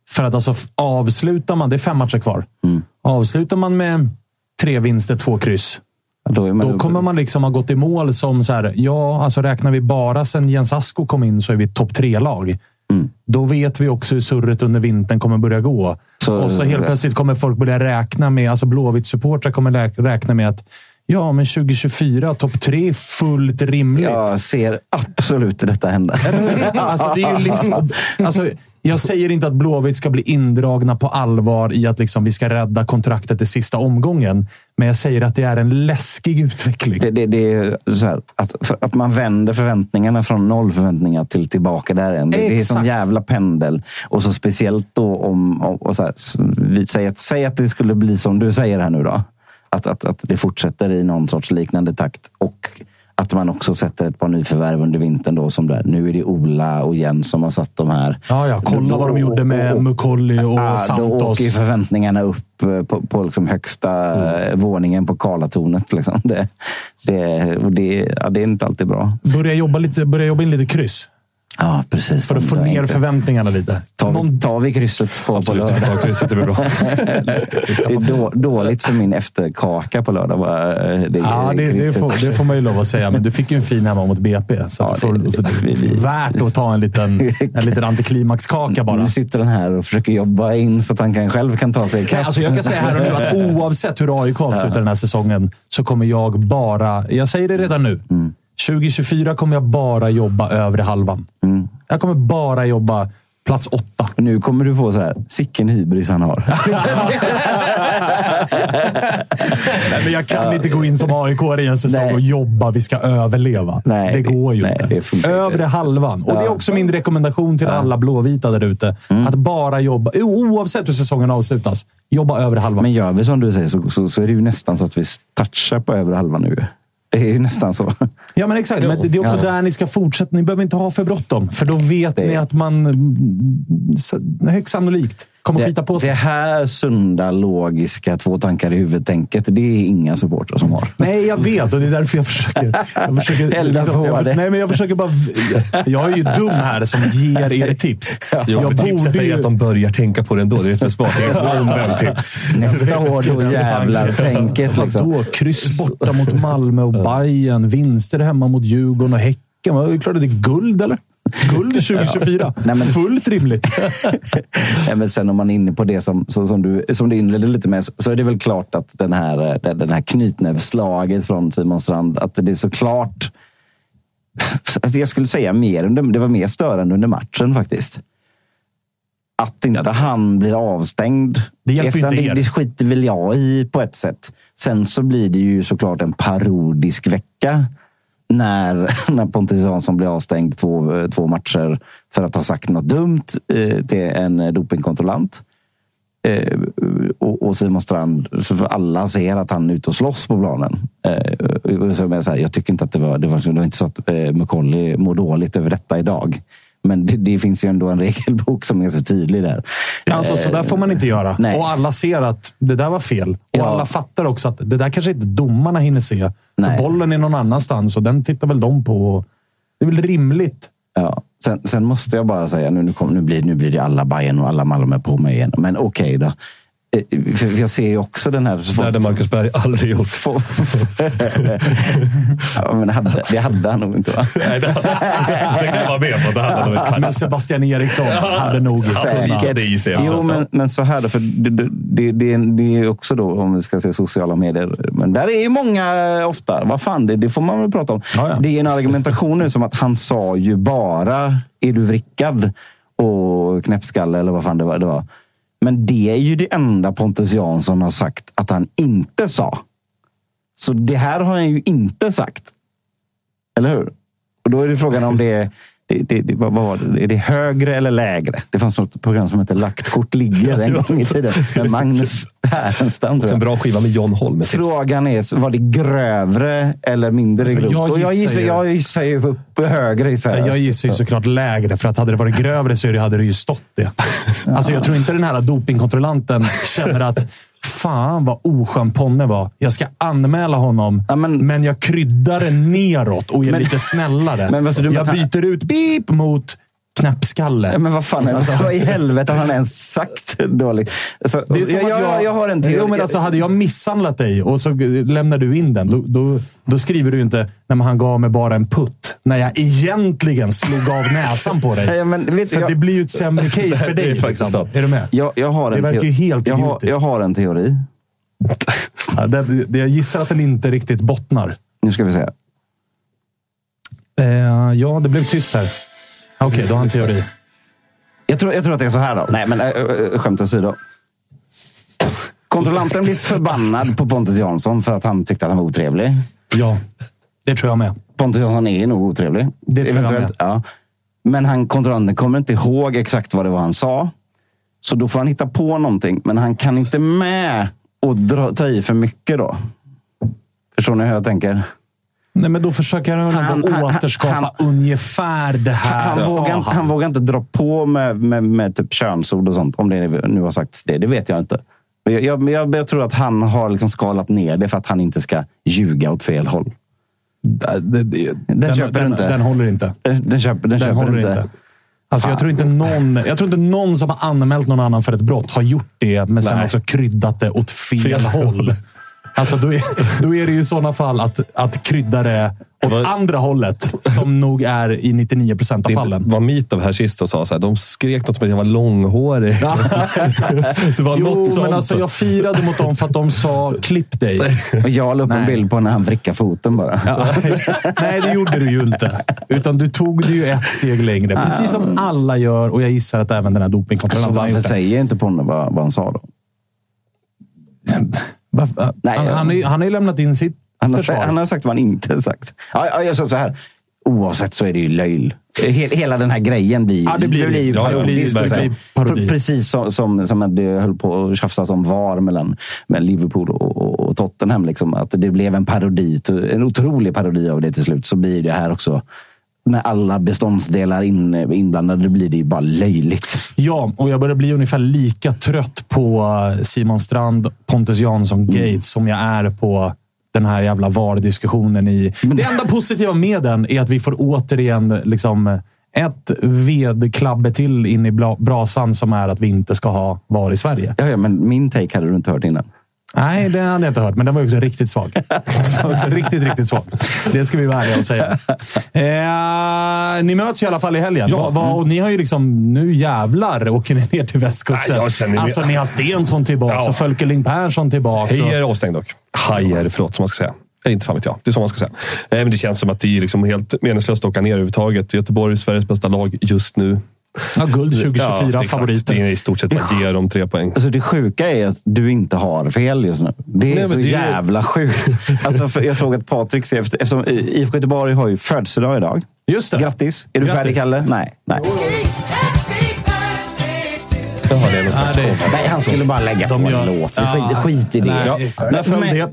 För att alltså avslutar man, det är fem matcher kvar. Avslutar man med tre vinster, två kryss. Ja, Då, man, Då kommer man liksom ha gått i mål som så här, ja, alltså räknar vi bara sen Jens Asko kom in så är vi topp tre-lag. Då vet vi också hur surret under vintern kommer börja gå. Så- och så helt plötsligt kommer folk börja räkna med, alltså Blåvitt-supportrar kommer räkna med att ja, men 2024, topp tre fullt rimligt. Jag ser absolut detta hända. Alltså, det är ju liksom, alltså, jag säger inte att Blåvitt ska bli indragna på allvar i att liksom vi ska rädda kontraktet i sista omgången. Men jag säger att det är en läskig utveckling. Det, det, det är här, att, att man vänder förväntningarna från noll förväntningar till tillbaka där. Det, det är en sån jävla pendel. Och så speciellt då om... om och så här, s- vi säger att, säg att det skulle bli som du säger här nu då. Att, att, att det fortsätter i någon sorts liknande takt. Och att man också sätter ett par nyförvärv under vintern. Då, som där. Nu är det Ola och Jens som har satt de här. Ja, ja. Kolla vad de gjorde med Mukolli och Ja, Då Santos. åker ju förväntningarna upp eh, på, på liksom högsta eh, våningen på Karlatornet. Liksom. Det, det, och det, ja, det är inte alltid bra. Börja jobba, lite, börja jobba in lite kryss. Ja, precis. För att få ner inte- förväntningarna lite. Tar, Någon, vi, tar vi krysset på, på Absolut, lördag? ta krysset, det blir bra. Det är då, dåligt för min efterkaka på lördag. Bara, det, ja, det, det, får, det får man ju lov att säga. Men du fick ju en fin hemma mot BP. Så Ja, får, det- så det, vi- vi- är värt att ta en liten, en liten antiklimaxkaka bara. Nu sitter den här och försöker jobba in så att han kan, själv kan ta sig Nej, ikapp. alltså jag kan säga här och nu att oavsett hur AIK avslutar den här säsongen så kommer jag bara... Jag säger det redan nu. 2024 kommer jag bara jobba övre halvan. Jag kommer bara jobba plats åtta. Nu kommer du få så här, sicken hybris han har. Nej, men jag kan inte gå in som aik i en säsong Nej. och jobba. Vi ska överleva. Nej, det går ju nej, inte. det funkar inte. Övre halvan. Och Det är också min rekommendation till alla blåvita där ute. Mm. Att bara jobba, oavsett hur säsongen avslutas, jobba övre halvan. Men gör vi som du säger så, så, så är det ju nästan så att vi touchar på över halva nu. Det är ju nästan så. Ja, men exakt. Men det är också Ja. där ni ska fortsätta. Ni behöver inte ha för bråttom, för då vet Det- ni att man mm, högst sannolikt kommer skita på Det, sig. det här sunda, logiska, två tankar i huvudet-tänket, det är inga supportrar som har. Nej, jag vet och det är därför jag försöker... Jag försöker liksom- Elda på jag, det. Nej, men jag försöker bara... Jag är ju dum här som ger er tips. Ja, jag men tipset är ju... att de börjar tänka på det ändå. Det är det som är smart. Det är som omvänt tips. Nästa år, då jävlar. Tänket liksom. Vadå? Kryss borta mot Malmö och Bayern. Vinster hemma mot Djurgården och Häcken. Det är klart att det är guld, eller? Guld 2024. Nej, men- Fullt rimligt. Nej, men sen om man är inne på det som, så, som, du, som du inledde lite med, så är det väl klart att den här, eh, den här knytnävsslaget från Simon Strand, att det är såklart... Alltså jag skulle säga mer, under, det var mer störande under matchen faktiskt. Att inte han blir avstängd. Det hjälper Efter- inte det, er. det skiter väl jag i på ett sätt. Sen så blir det ju såklart en parodisk vecka när, när Pontus Jansson blir avstängd två, eh, två matcher för att ha sagt något dumt eh, till en dopingkontrollant. Eh, och, och Simon Strand, så för alla ser att han är ute och slåss på planen. Eh, så jag, så här, jag tycker inte att det var, det var, det var inte så att eh, McCauley mår dåligt över detta idag. Men det, det finns ju ändå en regelbok som är så tydlig där. Alltså, så där får man inte göra. Nej. Och alla ser att det där var fel. Och Ja. alla fattar också att det där kanske inte domarna hinner se. Nej. För bollen är någon annanstans och den tittar väl de på. Det är väl rimligt. Ja. Sen, sen måste jag bara säga, nu, nu, kom, nu, blir, nu blir det alla Bayern och alla Malmö på mig igen. Men okej då. Eh, För jag ser ju också den här... Det hade Marcus Berg aldrig gjort. Ja, men hade, det hade han nog inte va? Nej, det, det kan jag vara med på. Det hade han Men. Sebastian Eriksson hade nog Säkert. Jo, men, men så här då. För det, det, det, det, det är också då, om vi ska se sociala medier. Men där är ju många ofta. Vad fan, det, det får man väl prata om. Ja, ja. Det är en argumentation nu som att han sa ju bara är du vrickad och knäppskalle eller vad fan det var. Det var. Men det är ju det enda Pontus Jansson har sagt att han inte sa. Så det här har han ju inte sagt. Eller hur? Och då är det frågan om det är, det, det, det, vad var det? Är det högre eller lägre? Det fanns något program som hette Lagt kort ligger en gång i tiden. Med Magnus Härenstam. En bra skiva med John Holm. Frågan är, var det grövre eller mindre Alltså, grovt? jag Och jag, gissar gissar, ju- jag gissar ju upp högre. Gissar jag. Jag gissar ju såklart lägre, för att hade det varit grövre så hade det ju stått det. Alltså, jag tror inte den här dopingkontrollanten känner att fan vad oskön Ponne var. Jag ska anmäla honom, Ja, men- men, jag kryddar det neråt och är Men- lite snällare. Men vad så du jag byter ut beep mot knäppskalle. Ja, men vad fan, vad i helvete har han ens sagt dåligt? Alltså, Det är som jag, jag, jag har en teori. Jo, men alltså, hade jag misshandlat dig och så lämnar du in den, då, då, då skriver du inte när han gav mig bara en putt. När jag egentligen slog av näsan på dig. Ja, men för jag- det blir ju ett sämre case för är dig. faktiskt Liksom. Är du med? jag, jag har en Det verkar ju helt jag har, jag har en teori. Ja, det, det, jag gissar att den inte riktigt bottnar. Nu ska vi se. Eh, ja, det blev tyst här. Okej, då har han teori. Jag tror, jag tror att det är så här då. Nej, men äh, äh, skämt åsido. Kontrollanten blir förbannad på Pontus Jansson för att han tyckte att han var otrevlig. Ja, det tror jag med. Pontus Jansson är nog otrevlig. Det tror jag Eventuellt, ja. Men han, kontrollanten kommer inte ihåg exakt vad det var han sa. Så då får han hitta på någonting. Men han kan inte med och dra, ta i för mycket då. Förstår ni hur jag tänker? Nej, men då försöker han, Han- ändå han- återskapa han- ungefär det här. Han, sa vågar, inte, han vågar inte dra på med, med, med typ könsord och sånt. Om det nu har sagts det. Det vet jag inte. Men Jag, jag, jag, jag tror att han har liksom skalat ner det för att han inte ska ljuga åt fel håll. Den, köper den, inte. den håller inte. Den, den köper, den köper håller inte. inte. Alltså, jag, tror inte någon, jag tror inte någon som har anmält någon annan för ett brott har gjort det, men sen Nej. också kryddat det åt fel, Fel håll. Alltså, då, är, då är det ju i sådana fall att, att krydda det åt Vad- andra hållet, som nog är i 99 procent av Det fallen. var Mitov här sist och sa så här, de skrek något om att jag var långhårig. det var Jo, något sånt. men alltså, jag firade mot dem för att de sa klipp dig. Och jag la upp en Nej. bild på när han vrickar foten bara. Ja. Nej, det gjorde du ju inte. Utan du tog det ju ett steg längre. Precis som alla gör och jag gissar att även den här dopingkontrollanten har varför gjort det. säger inte Ponne vad, vad han sa då? Varför- Nej, han, han, han har ju lämnat in sitt Han har, försvar. han har sagt vad han inte har sagt. Ja, ja, jag sa så här. Oavsett så är det ju löjl. He- Hela den här grejen blir, Ja, det blir det. ju Ja, parodisk. blir- liksom. blir parodi. Pre- Precis som, som, som det höll på att tjafsas om VAR mellan, mellan Liverpool och, och, och Tottenham. Liksom, att det blev en parodi, en otrolig parodi av det till slut. Så blir det här också när alla beståndsdelar in, inblandade blir det ju bara löjligt. Ja, och jag börjar bli ungefär lika trött på eh, Simon Strand, Pontus Jansson, Gates som jag är på den här jävla VAR-diskussionen i... Det enda positiva med den är att vi får återigen liksom ett vedklabbe till in i brasan som är att vi inte ska ha VAR i Sverige. Ja, ja, men min take hade du inte hört innan. Nej, det hade jag inte hört, men den var också riktigt svag. Den också riktigt, riktigt svag. Det ska vi vara ärliga och säga. Eh, ni möts i alla fall i helgen. Ja. Va, va, och ni har ju liksom, nu jävlar åker ni ner till västkusten. Nej, känner- alltså, ni har Stensson tillbaka Ja. och Fölkeling Persson tillbaka. Hej är avstängd dock. Hajer, förlåt, som man ska säga. Eh, Inte fan vet jag. Det är så man ska säga. Eh, men det känns som att det är liksom helt meningslöst att åka ner överhuvudtaget. Göteborg är Sveriges bästa lag just nu. Ja, guld 2024, exakt. favoriter. Det är i stort sett bara ge dem tre poäng. Alltså det sjuka är att du inte har fel just nu. Det är Nej, så det är- jävla sjukt. Alltså, jag såg att Patrik, eftersom IFK Göteborg har ju födelsedag idag. Just det. Grattis! Är du Grattis. färdig, Kalle? Nej. nej. Jaha, det är någon slags Nej, det- Nej, han skulle bara lägga De på gör- en låt. Skit, Ja. skit i det. Nej, där föll Men- det.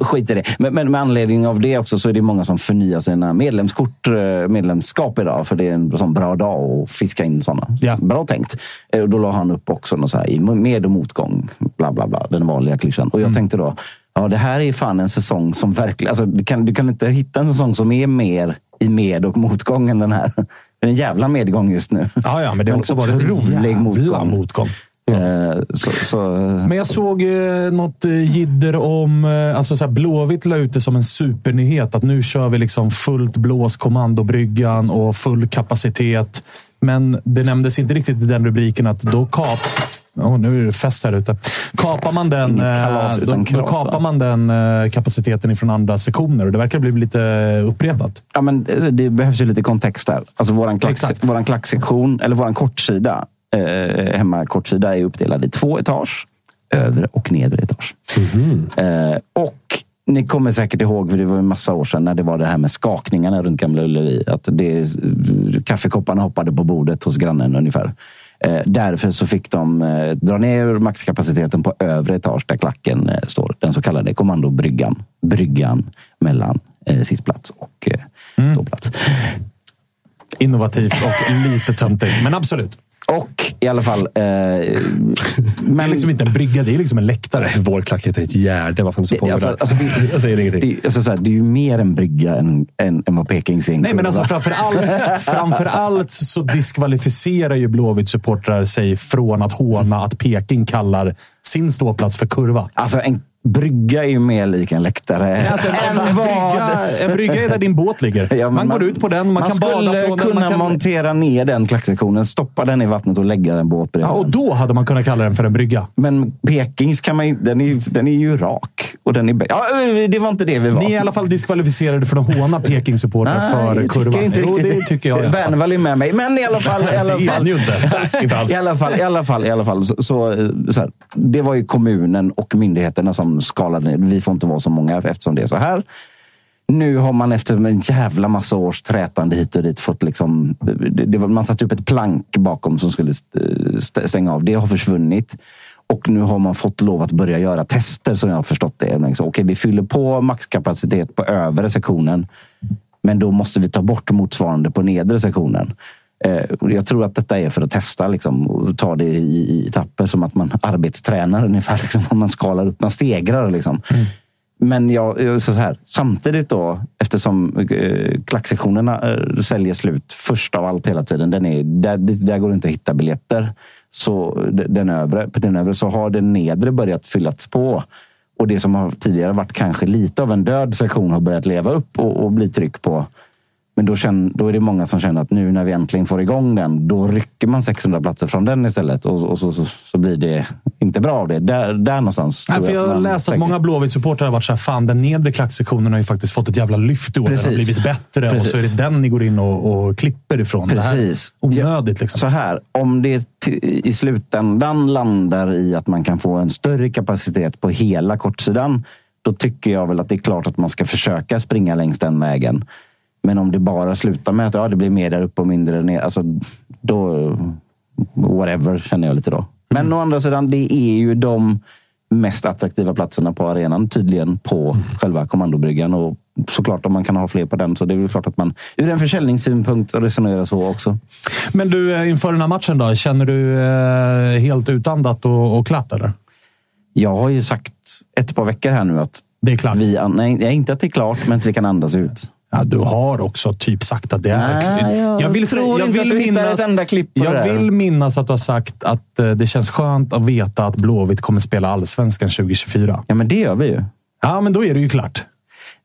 skit i det. Men, men med anledning av det också så är det många som förnyar sina medlemskort, eh, medlemskap idag. För det är en sån bra dag att fiska in såna. Ja. Bra tänkt. Eh, Och då la han upp också något så här, i med och motgång. Bla, bla, bla. Den vanliga klyschan. Och jag tänkte då, ja det här är fan en säsong som verkligen... Alltså, du, kan, du kan inte hitta en säsong som är mer i med och motgång än den här. En jävla medgång just nu. Ja, ja, men det har också varit en jävla motgång. motgång. Eh, Så, så, Men jag såg eh, något eh, jidder om... Eh, alltså så här, Blåvitt la ut det som en supernyhet. Att nu kör vi liksom fullt blås, kommandobryggan och full kapacitet. Men det nämndes inte riktigt i den rubriken att då kap... Oh, nu är det fest här ute. Kapar man den, eh, då, då kapar man den eh, kapaciteten ifrån andra sektioner. Och det verkar bli lite uppretat. Ja, men det- behövs ju lite kontext där. Alltså våran, klack, Exakt. våran klacksektion, eller våran kortsida, eh, hemma kortsida är uppdelad i två etage. Övre och nedre etage. Eh, och ni kommer säkert ihåg, för det var en massa år sedan, när det var det här med skakningarna runt Gamla Ullevi. Att det, kaffekopparna hoppade på bordet hos grannen ungefär. Eh, därför så fick de eh, dra ner maxkapaciteten på övre etage där klacken eh, står. Den så kallade kommandobryggan. Bryggan mellan eh, sittplats och eh, ståplats. Innovativt och lite töntigt, men absolut. Och i alla fall... Eh, Det är men, liksom inte en brygga, det är liksom en läktare. Vår klack heter ett gärde. Varför inte så på alltså- alltså, det- Jag säger ingenting. det, är- alltså, så här, det är ju mer en brygga än, än, än vad Pekings är en Nej, men alltså framför allt, framför allt så diskvalificerar ju Blåvitt-supportrar sig från att håna att Peking kallar sin ståplats för kurva. Alltså, en brygga är ju mer lik en läktare. Alltså, en, brygga, en brygga är där din båt ligger. Ja, men man, går ut på den, man, kan skulle bada från den. kunna Man kan, montera ner den klacksektionen, stoppa den i vattnet och lägga en båt bredvid ja, och den. då hade man kunnat kalla den för en brygga. Men Pekings kan man den är, den är ju rak. Och den är, ja, det var inte det vi var. Ni är i alla fall diskvalificerade för att håna Peking-supportrar för jag tycker kurvan. inte Jo, riktigt det tycker jag fall. Wernvall är med mig. Men i alla fall. I alla Det är fall. han ju inte. Nej, inte alls. I alla fall, i alla fall, i alla fall så, så, så här, det var ju kommunen och myndigheterna som skalade ner. Vi får inte vara så många eftersom det är så här. Nu har man efter en jävla massa års trätande hit och dit fått liksom... Det, det var, man satte upp ett plank bakom som skulle stänga av. Det har försvunnit. Och nu har man fått lov att börja göra tester som jag har förstått det. Liksom, okay, vi fyller på maxkapacitet på övre sektionen. Men då måste vi ta bort motsvarande på nedre sektionen. Eh, jag tror att detta är för att testa liksom, och ta det i, i etapper som att man arbetstränar ungefär. Liksom, om man skalar upp, man stegrar. Liksom. Men jag, så här, samtidigt då, eftersom eh, klacksektionerna eh, säljer slut först av allt hela tiden. Den är, där, där går det inte att hitta biljetter. Så den övre, på den övre så har den nedre börjat fyllats på. Och det som har tidigare varit kanske lite av en död sektion har börjat leva upp och, och bli tryck på. Men då, känner, då är det många som känner att nu när vi äntligen får igång den, då rycker man 600 platser från den istället. Och, och så, så, så blir det inte bra av det. Där, där någonstans. Nej, för jag har läst att många Blåvitt-supportrar har varit så här, fan den nedre klacksektionen har ju faktiskt fått ett jävla lyft i år. Den har Precis. blivit bättre och så är Precis. det den ni går in och, och klipper ifrån. Precis. Det här är onödigt liksom. Så här, om det i slutändan landar i att man kan få en större kapacitet på hela kortsidan, då tycker jag väl att det är klart att man ska försöka springa längs den vägen. Men om det bara slutar med att ja, det blir mer där uppe och mindre där nere, alltså, då... Whatever, känner jag lite då. Men å andra sidan, det är ju de mest attraktiva platserna på arenan tydligen på själva kommandobryggan. Och såklart om man kan ha fler på den så det är väl klart att man ur en försäljningssynpunkt resonerar så också. Men du, eh, inför den här matchen då, känner du eh, helt utandat och, och klart eller? Jag har ju sagt ett par veckor här nu att Det är klart. vi, nej, inte att det är klart, men att vi kan andas ut. Ja, du har också typ sagt att det är... Nej, jag vill, tror jag inte vill att du hittar ett enda klipp på det Jag där. vill minnas att du har sagt att eh, det känns skönt att veta att Blåvitt kommer spela allsvenskan 2024. Ja, men det gör vi ju. Ja, men då är det ju klart.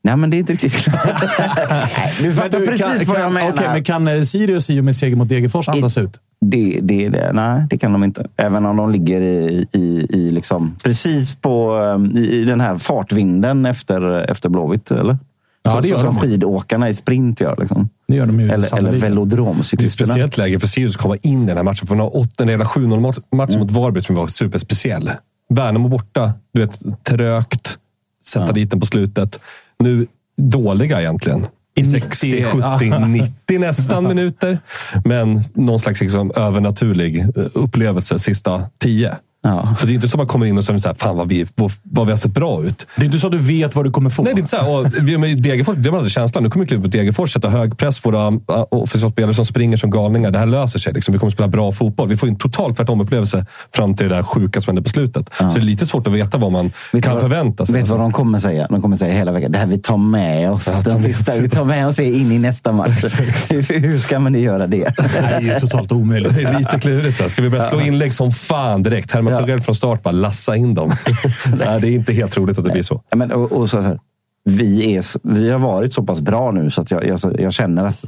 Nej, men det är inte riktigt klart. Du fattar du, precis kan, vad jag menar. Okej, men kan eh, Sirius i och med seger mot Degerfors andas ut? Det, det, det, nej, det kan de inte. Även om de ligger i, i, i liksom, precis på um, i, i den här fartvinden efter, efter Blåvitt. Eller? Ja, Så- det gör som de. skidåkarna i sprint gör. Liksom. Det gör de ju Eller, eller sannolikt. Det är ett velodromcyklisterna. speciellt läge för Sirius att komma in i den här matchen. För de har åttondel hela 7-0-matchen mot Varberg som var superspeciell. Värnamo borta, du vet, trögt. Sätta dit den på slutet. Nu dåliga egentligen. I 60, 90, 70, 90 nästan minuter. Men någon slags liksom övernaturlig eh, upplevelse sista 10. Ja. Så det är inte så att man kommer in och säger fan vad vi, vad, vad vi har sett bra ut. Det är inte så att du vet vad du kommer få. Nej, det är inte så här. Och med Degerfors, det var alltid känslan. Nu kommer kliva på Degerfors, sätta hög press, våra uh, offensiva spelare som springer som galningar. Det här löser sig. Liksom. Vi kommer spela bra fotboll. Vi får en totalt tvärtom upplevelse fram till det där sjuka som hände på slutet. Så det är lite svårt att veta vad man Vet kan vad- förvänta sig. Vet du vad de kommer säga? De kommer säga hela veckan. Det här vi tar med oss. Den sista, vi tar med oss det in i nästa match. Hur ska man göra det? Det är ju totalt omöjligt. Det är lite klurigt. Så här. Ska vi börja slå inlägg som fan direkt? Herman Ja. Sjögren från start bara lassa in dem. Nej, det är inte helt troligt att det blir så. Ja, men, och, och så här, vi, är, vi har varit så pass bra nu så att jag, jag, jag känner att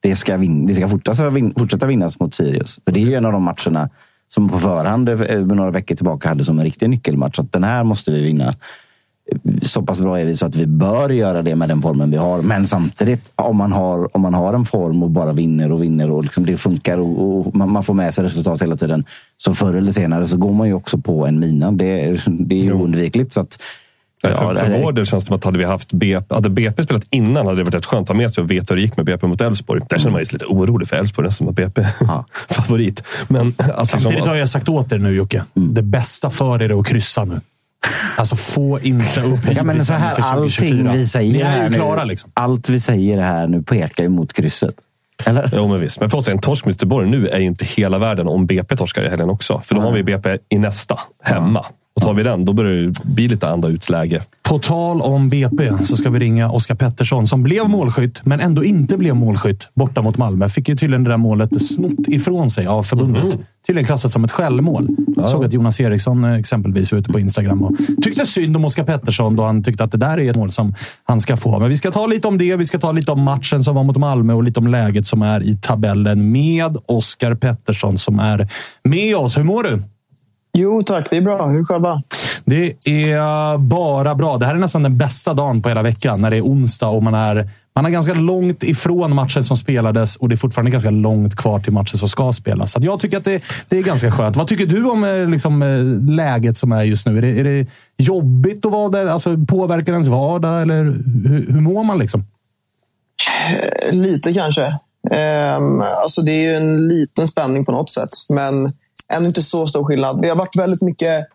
det ska, vin, det ska fortsätta, vin, fortsätta vinnas mot Sirius. För det är ju en av de matcherna som på förhand eh, några veckor tillbaka hade som en riktig nyckelmatch. Att den här måste vi vinna. Så pass bra är vi så att vi bör göra det med den formen vi har. Men samtidigt, om man har, om man har en form och bara vinner och vinner och liksom det funkar och, och man, man får med sig resultat hela tiden. Så förr eller senare så går man ju också på en mina. Det, är- det är ju oundvikligt. Så att, för, Ja, det för är- vår del känns det som att hade vi haft BP, hade BP spelat innan hade det varit rätt skönt att ha med sig och veta hur det gick med BP mot Elfsborg. Där känner man sig lite orolig för Elfsborg, som att BP Ja. favorit. Men att Samtidigt liksom, har jag sagt åt er nu Jocke. Det bästa för er är att kryssa nu. Alltså få inte upp Ja, men så här, för 2024. allting vi säger Ni är här ju nu, klara liksom. Allt vi säger här nu pekar ju mot krysset. Eller? Jo, men visst. Men för oss, en torsk mot Göteborg nu är ju inte hela världen om BP torskar i helgen också. För då har vi BP i nästa, hemma. Och tar vi den, då börjar det bli lite anda utsläge. På tal om BP så ska vi ringa Oskar Pettersson som blev målskytt, men ändå inte blev målskytt borta mot Malmö. Fick ju tydligen det där målet snott ifrån sig av förbundet. Tydligen klassat som ett självmål. Jag såg att Jonas Eriksson eh, exempelvis var ute på Instagram och tyckte synd om Oskar Pettersson då han tyckte att det där är ett mål som han ska få. Men vi ska ta lite om det. Vi ska ta lite om matchen som var mot Malmö och lite om läget som är i tabellen med Oskar Pettersson som är med oss. Hur mår du? Jo tack, det är bra. Hur själva? Det är bara bra. Det här är nästan den bästa dagen på hela veckan. När det är onsdag och man är, man är ganska långt ifrån matchen som spelades och det är fortfarande ganska långt kvar till matchen som ska spelas. Så jag tycker att det, det är ganska skönt. Vad tycker du om eh, liksom, eh, läget som är just nu? Är det, är det jobbigt att vara där? Alltså, påverkar ens vardag? Eller hur, hur mår man? liksom? Lite kanske. Ehm, alltså det är ju en liten spänning på något sätt, men Ännu inte så stor skillnad. Det har varit väldigt mycket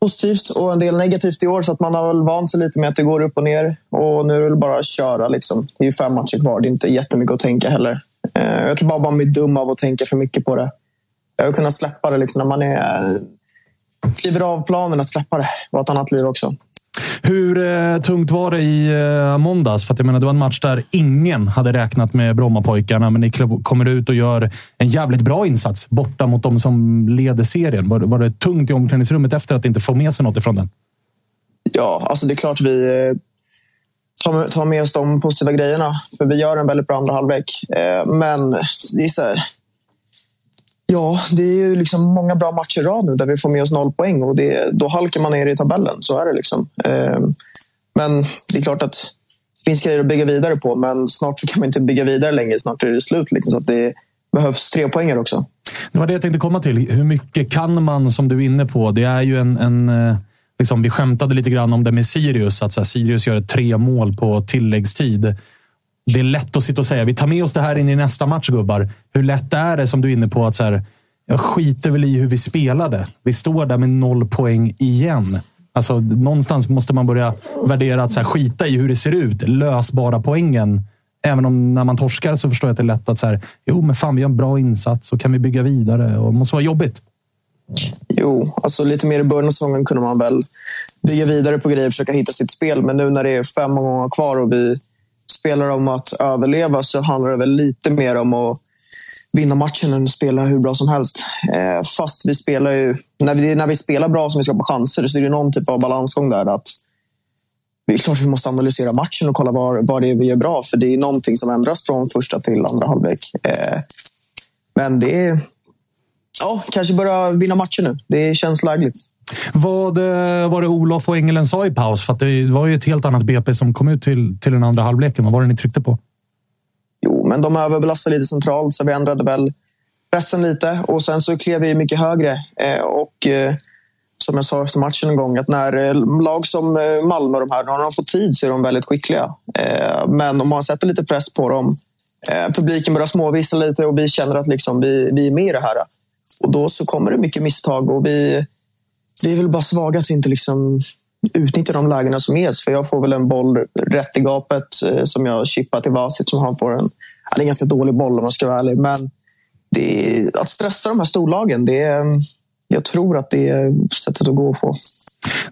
positivt och en del negativt i år, så att man har väl vant sig lite med att det går upp och ner. Och nu är det bara att köra. Liksom. Det är ju fem matcher kvar. Det är inte jättemycket att tänka heller. Eh, jag tror bara man blir dum av att tänka för mycket på det. Jag har kunnat släppa det liksom, när man är eh, kliver av planen, att släppa det. Och ett annat liv också. Hur eh, tungt var det i eh, måndags? För att jag menar, det var en match där ingen hade räknat med Brommapojkarna, men ni kommer ut och gör en jävligt bra insats borta mot de som leder serien. Var, var det tungt i omklädningsrummet efter att inte få med sig något ifrån den? Ja, alltså det är klart vi eh, tar med, tar med oss de positiva grejerna. För vi gör en väldigt bra andra halvlek. Eh, Men det är så här... Ja, det är ju liksom många bra matcher i rad nu där vi får med oss noll poäng och det, då halkar man ner i tabellen. Så är det. liksom. Eh, Men det är klart att det finns grejer att bygga vidare på, men snart så kan man inte bygga vidare längre. Snart är det slut. Liksom, så att det behövs tre poänger också. Det var det jag tänkte komma till. Hur mycket kan man, som du är inne på? Det är ju en... en eh, liksom, vi skämtade lite grann om det med Sirius. Att så här, Sirius gör tre mål på tilläggstid. Det är lätt att sitta och säga vi tar med oss det här in i nästa match, gubbar. Hur lätt är det, som du är inne på, att så här, jag skiter väl i hur vi spelade. Vi står där med noll poäng igen. Alltså, någonstans måste man börja värdera att så här, skita i hur det ser ut. Lös bara poängen. Även om när man torskar så förstår jag att det är lätt att så här, jo, men fan, vi gör en bra insats och kan vi bygga vidare. Och det måste vara jobbigt. Jo, alltså lite mer i början av säsongen kunde man väl bygga vidare på grejer och försöka hitta sitt spel. Men nu när det är fem gånger kvar och vi spelar om att överleva så handlar det väl lite mer om att vinna matchen än att spela hur bra som helst. Eh, fast vi spelar ju... När vi, när vi spelar bra som vi skapar chanser så är det någon typ av balansgång där. Att det är klart vi måste analysera matchen och kolla vad, vad det är vi gör bra. För det är någonting som ändras från första till andra halvlek. Eh, men det är... Ja, kanske börja vinna matchen nu. Det känns lägligt. Vad eh, var det Olof och Engelen sa i paus? För det var ju ett helt annat BP som kom ut till, till den andra halvleken. Vad var det ni tryckte på? Jo, men de överbelastade lite centralt så vi ändrade väl pressen lite och sen så klev vi mycket högre. Eh, och eh, som jag sa efter matchen en gång, att när lag som Malmö och de här, när de får tid så är de väldigt skickliga. Men om man sätter lite press på dem, publiken börjar småvissla lite och vi känner att liksom vi, vi är med i det här. Och då så kommer det mycket misstag och vi, vi är väl bara svaga att vi inte liksom utnyttjar de lägena som ges. För jag får väl en boll rätt i gapet eh, som jag chippar till Vasit som han får en... Det är en ganska dålig boll om man ska vara ärlig. Men det är, att stressa de här storlagen, det är, jag tror att det är sättet att gå på.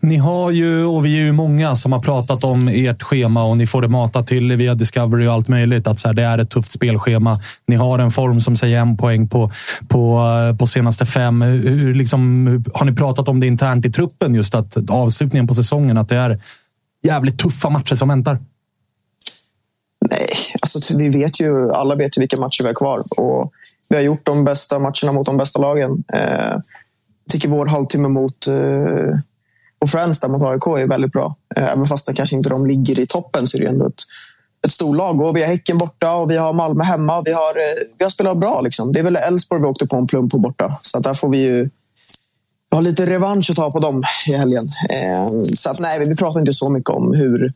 Ni har ju, och vi är ju många som har pratat om ert schema och ni får det matat till via Discovery och allt möjligt. Att så här, det är ett tufft spelschema. Ni har en form som säger en poäng på, på, på senaste fem. Hur, liksom, har ni pratat om det internt i truppen? Just att avslutningen på säsongen, att det är jävligt tuffa matcher som väntar. Nej, alltså, vi vet ju, alla vet ju vilka matcher vi har kvar. Och vi har gjort de bästa matcherna mot de bästa lagen. Eh, jag tycker vår halvtimme mot eh, och Friends där mot AIK är väldigt bra. Eh, även fast det kanske inte de ligger i toppen så är det ändå ett, ett storlag. Och vi har Häcken borta och vi har Malmö hemma. Vi har, eh, vi har spelat bra. Liksom. Det är väl Elfsborg vi åkte på en plump på borta. Så att där får vi ju vi har lite revansch att ta på dem i helgen. Eh, så att, nej, vi pratar inte så mycket om hur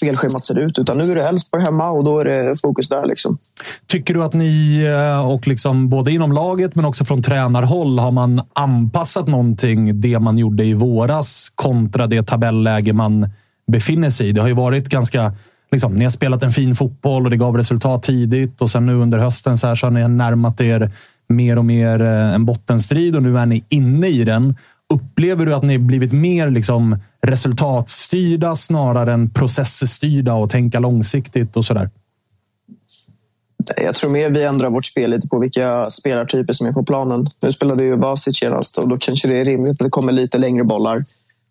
spelschemat ser ut. Utan nu är det Elfsborg hemma och då är det fokus där. Liksom. Tycker du att ni, eh, och liksom både inom laget men också från tränarhåll, har man anpassat någonting det man gjorde i våras kontra det tabelläge man befinner sig i? Det har ju varit ganska... Liksom, ni har spelat en fin fotboll och det gav resultat tidigt och sen nu under hösten så, här så har ni närmat er mer och mer eh, en bottenstrid och nu är ni inne i den. Upplever du att ni blivit mer liksom resultatstyrda snarare än processstyrda och tänka långsiktigt och sådär? Jag tror mer vi ändrar vårt spel lite på vilka spelartyper som är på planen. Nu spelade ju Vasic senast och då kanske det är rimligt att det kommer lite längre bollar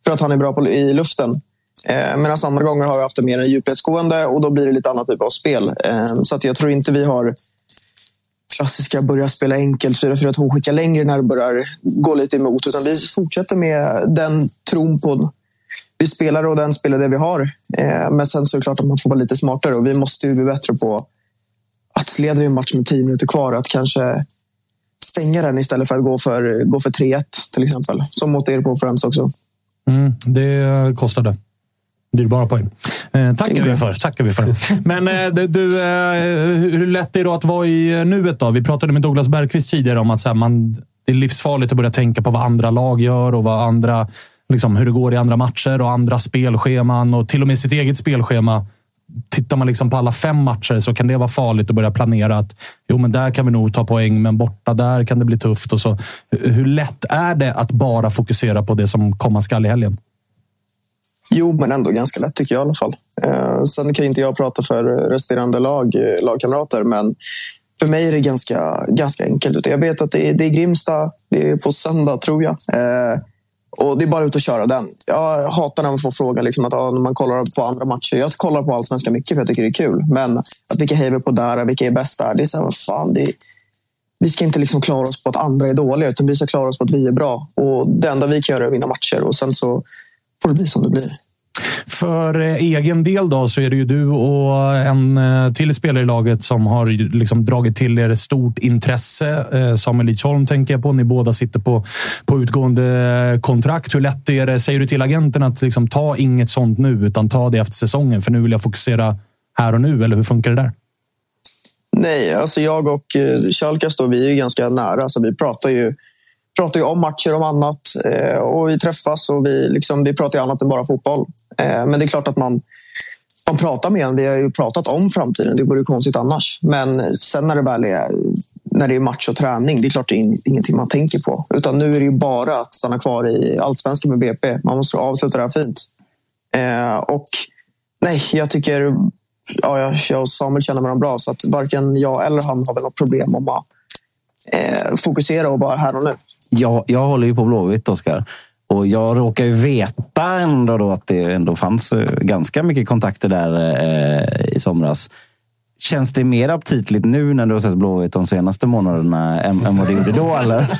för att han är bra på, i luften. Eh, Medan andra gånger har vi haft det mer djupledsgående och då blir det lite annat typ av spel. Eh, så att jag tror inte vi har klassiska börja spela enkelt 4-4-2 skicka längre när det börjar gå lite emot. Utan vi fortsätter med den tron på vi spelar och den spelare vi har. Eh, men sen så är det klart att man får vara lite smartare och vi måste ju bli bättre på att leda en match med tio minuter kvar, att kanske stänga den istället för att gå för, gå för 3-1 till exempel. Som mot er på Friends också. Mm, det kostade. Dyrbara poäng. Eh, tackar, vi för, tackar vi för. Men eh, du, eh, hur lätt är det att vara i nuet då? Vi pratade med Douglas Bergqvist tidigare om att så här, man, det är livsfarligt att börja tänka på vad andra lag gör och vad andra, liksom, hur det går i andra matcher och andra spelscheman och till och med sitt eget spelschema. Tittar man liksom på alla fem matcher så kan det vara farligt att börja planera att jo, men där kan vi nog ta poäng, men borta där kan det bli tufft. Och så. Hur lätt är det att bara fokusera på det som komma skall i helgen? Jo, men ändå ganska lätt tycker jag i alla fall. Eh, sen kan inte jag prata för resterande lag, eh, lagkamrater, men för mig är det ganska, ganska enkelt. Jag vet att det är, det är Grimsta, det är på söndag tror jag. Eh, och Det är bara ut och köra den. Jag hatar när man får frågan liksom att, ja, när man kollar på andra matcher. Jag kollar på allsvenskan mycket för jag tycker det är kul. Men att vilka hejar vi på där, vilka är bäst där. Det är så här, vad fan, det är, vi ska inte liksom klara oss på att andra är dåliga, utan vi ska klara oss på att vi är bra. Och Det enda vi kan göra är att vinna matcher och sen så får det bli som det blir. För egen del då så är det ju du och en till spelare i laget som har liksom dragit till er stort intresse. Samuel Lidsholm tänker jag på. Ni båda sitter på, på utgående kontrakt. Hur lätt är det, säger du till agenten, att liksom ta inget sånt nu, utan ta det efter säsongen? För nu vill jag fokusera här och nu, eller hur funkar det där? Nej, alltså jag och eh, Schalkas då, vi är ju ganska nära. Så vi pratar ju, pratar ju om matcher och annat. Eh, och vi träffas och vi, liksom, vi pratar ju annat än bara fotboll. Eh, men det är klart att man, man pratar med en. Vi har ju pratat om framtiden. Det vore konstigt annars. Men sen när det väl är, när det är match och träning, det är klart det är ingenting man tänker på. Utan nu är det ju bara att stanna kvar i allsvenskan med BP. Man måste avsluta det här fint. Eh, och nej, jag tycker... Ja, jag, jag och Samuel känner varandra bra, så att varken jag eller han har väl något problem om att eh, fokusera och vara här och nu. Jag, jag håller ju på Blåvitt, Oskar. Och jag råkar ju veta ändå då att det ändå fanns eh, ganska mycket kontakter där eh, i somras. Känns det mer aptitligt nu när du har sett Blåvitt de senaste månaderna än, än vad det gjorde då? Eller?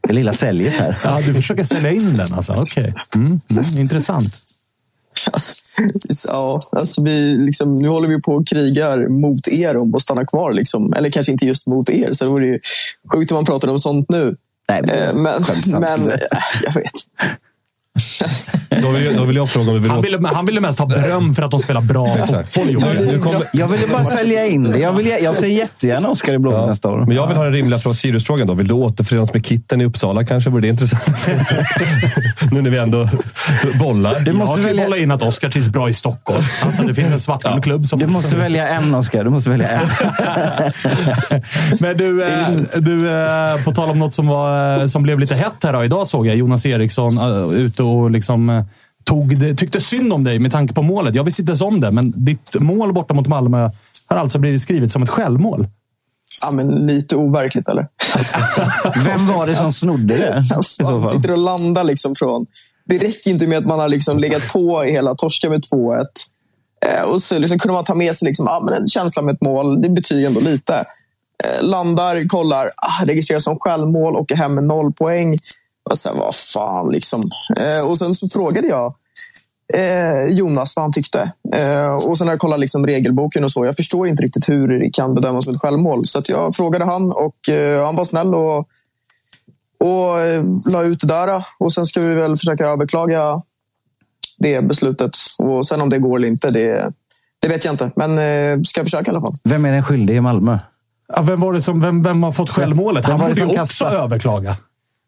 Det lilla säljet här. Ja, du försöker sälja in den alltså. Okej. Mm, mm, intressant. Ja, alltså vi, liksom, nu håller vi på och krigar mot er om att stanna kvar. Liksom. Eller kanske inte just mot er, så det vore ju sjukt om man pratade om sånt nu. Nej, men, Eh, men men jag vet. Då vill, då vill jag fråga om vi vill Han åt... ville, han ville mest ha beröm för att de spelar bra fotboll. Kommer, Jag ville bara sälja in det. Jag, vill, jag ser jättegärna Oskar i Blåvitt nästa år. men jag vill ha den rimliga från Sirius-frågan då. Vill du återförenas med Kitten i Uppsala kanske? Vore det intressant? nu när vi ändå bollar. Du måste jag välja- bolla in att Oskar trivs bra i Stockholm. Alltså, det finns en svartgul klubb som... Du måste välja en, Oskar. Du måste välja en. Men du, eh, du eh, på tal om något som, var, eh, som blev lite hett här då. Idag såg jag Jonas Eriksson ute och liksom eh, tog det, tyckte synd om dig med tanke på målet. Jag visste inte ens om det, men ditt mål borta mot Malmö har alltså blivit skrivet som ett självmål. Ja, men lite overkligt, eller? Vem var det som snodde det? Alltså, fall? sitter och landar liksom från... Det räcker inte med att man har liksom legat på hela torsken med 2-1. Eh, och så liksom kunde man ta med sig liksom, ah, men en känsla med ett mål. Det betyder ändå lite. Eh, landar, kollar, ah, registrerar som självmål, åker hem med noll poäng. Och sen, vad fan, liksom. Eh, och sen så frågade jag eh, Jonas vad han tyckte. Eh, och sen när jag kollade liksom regelboken och så. Jag förstår inte riktigt hur det kan bedömas som ett självmål. Så att jag frågade han och eh, han var snäll och och eh, la ut det där. Och sen ska vi väl försöka överklaga det beslutet. Och sen om det går eller inte, det, det vet jag inte. Men eh, ska försöka i alla fall. Vem är den skyldige i Malmö? Ja, vem, var det som, vem, vem har fått självmålet? Han borde ju också överklaga.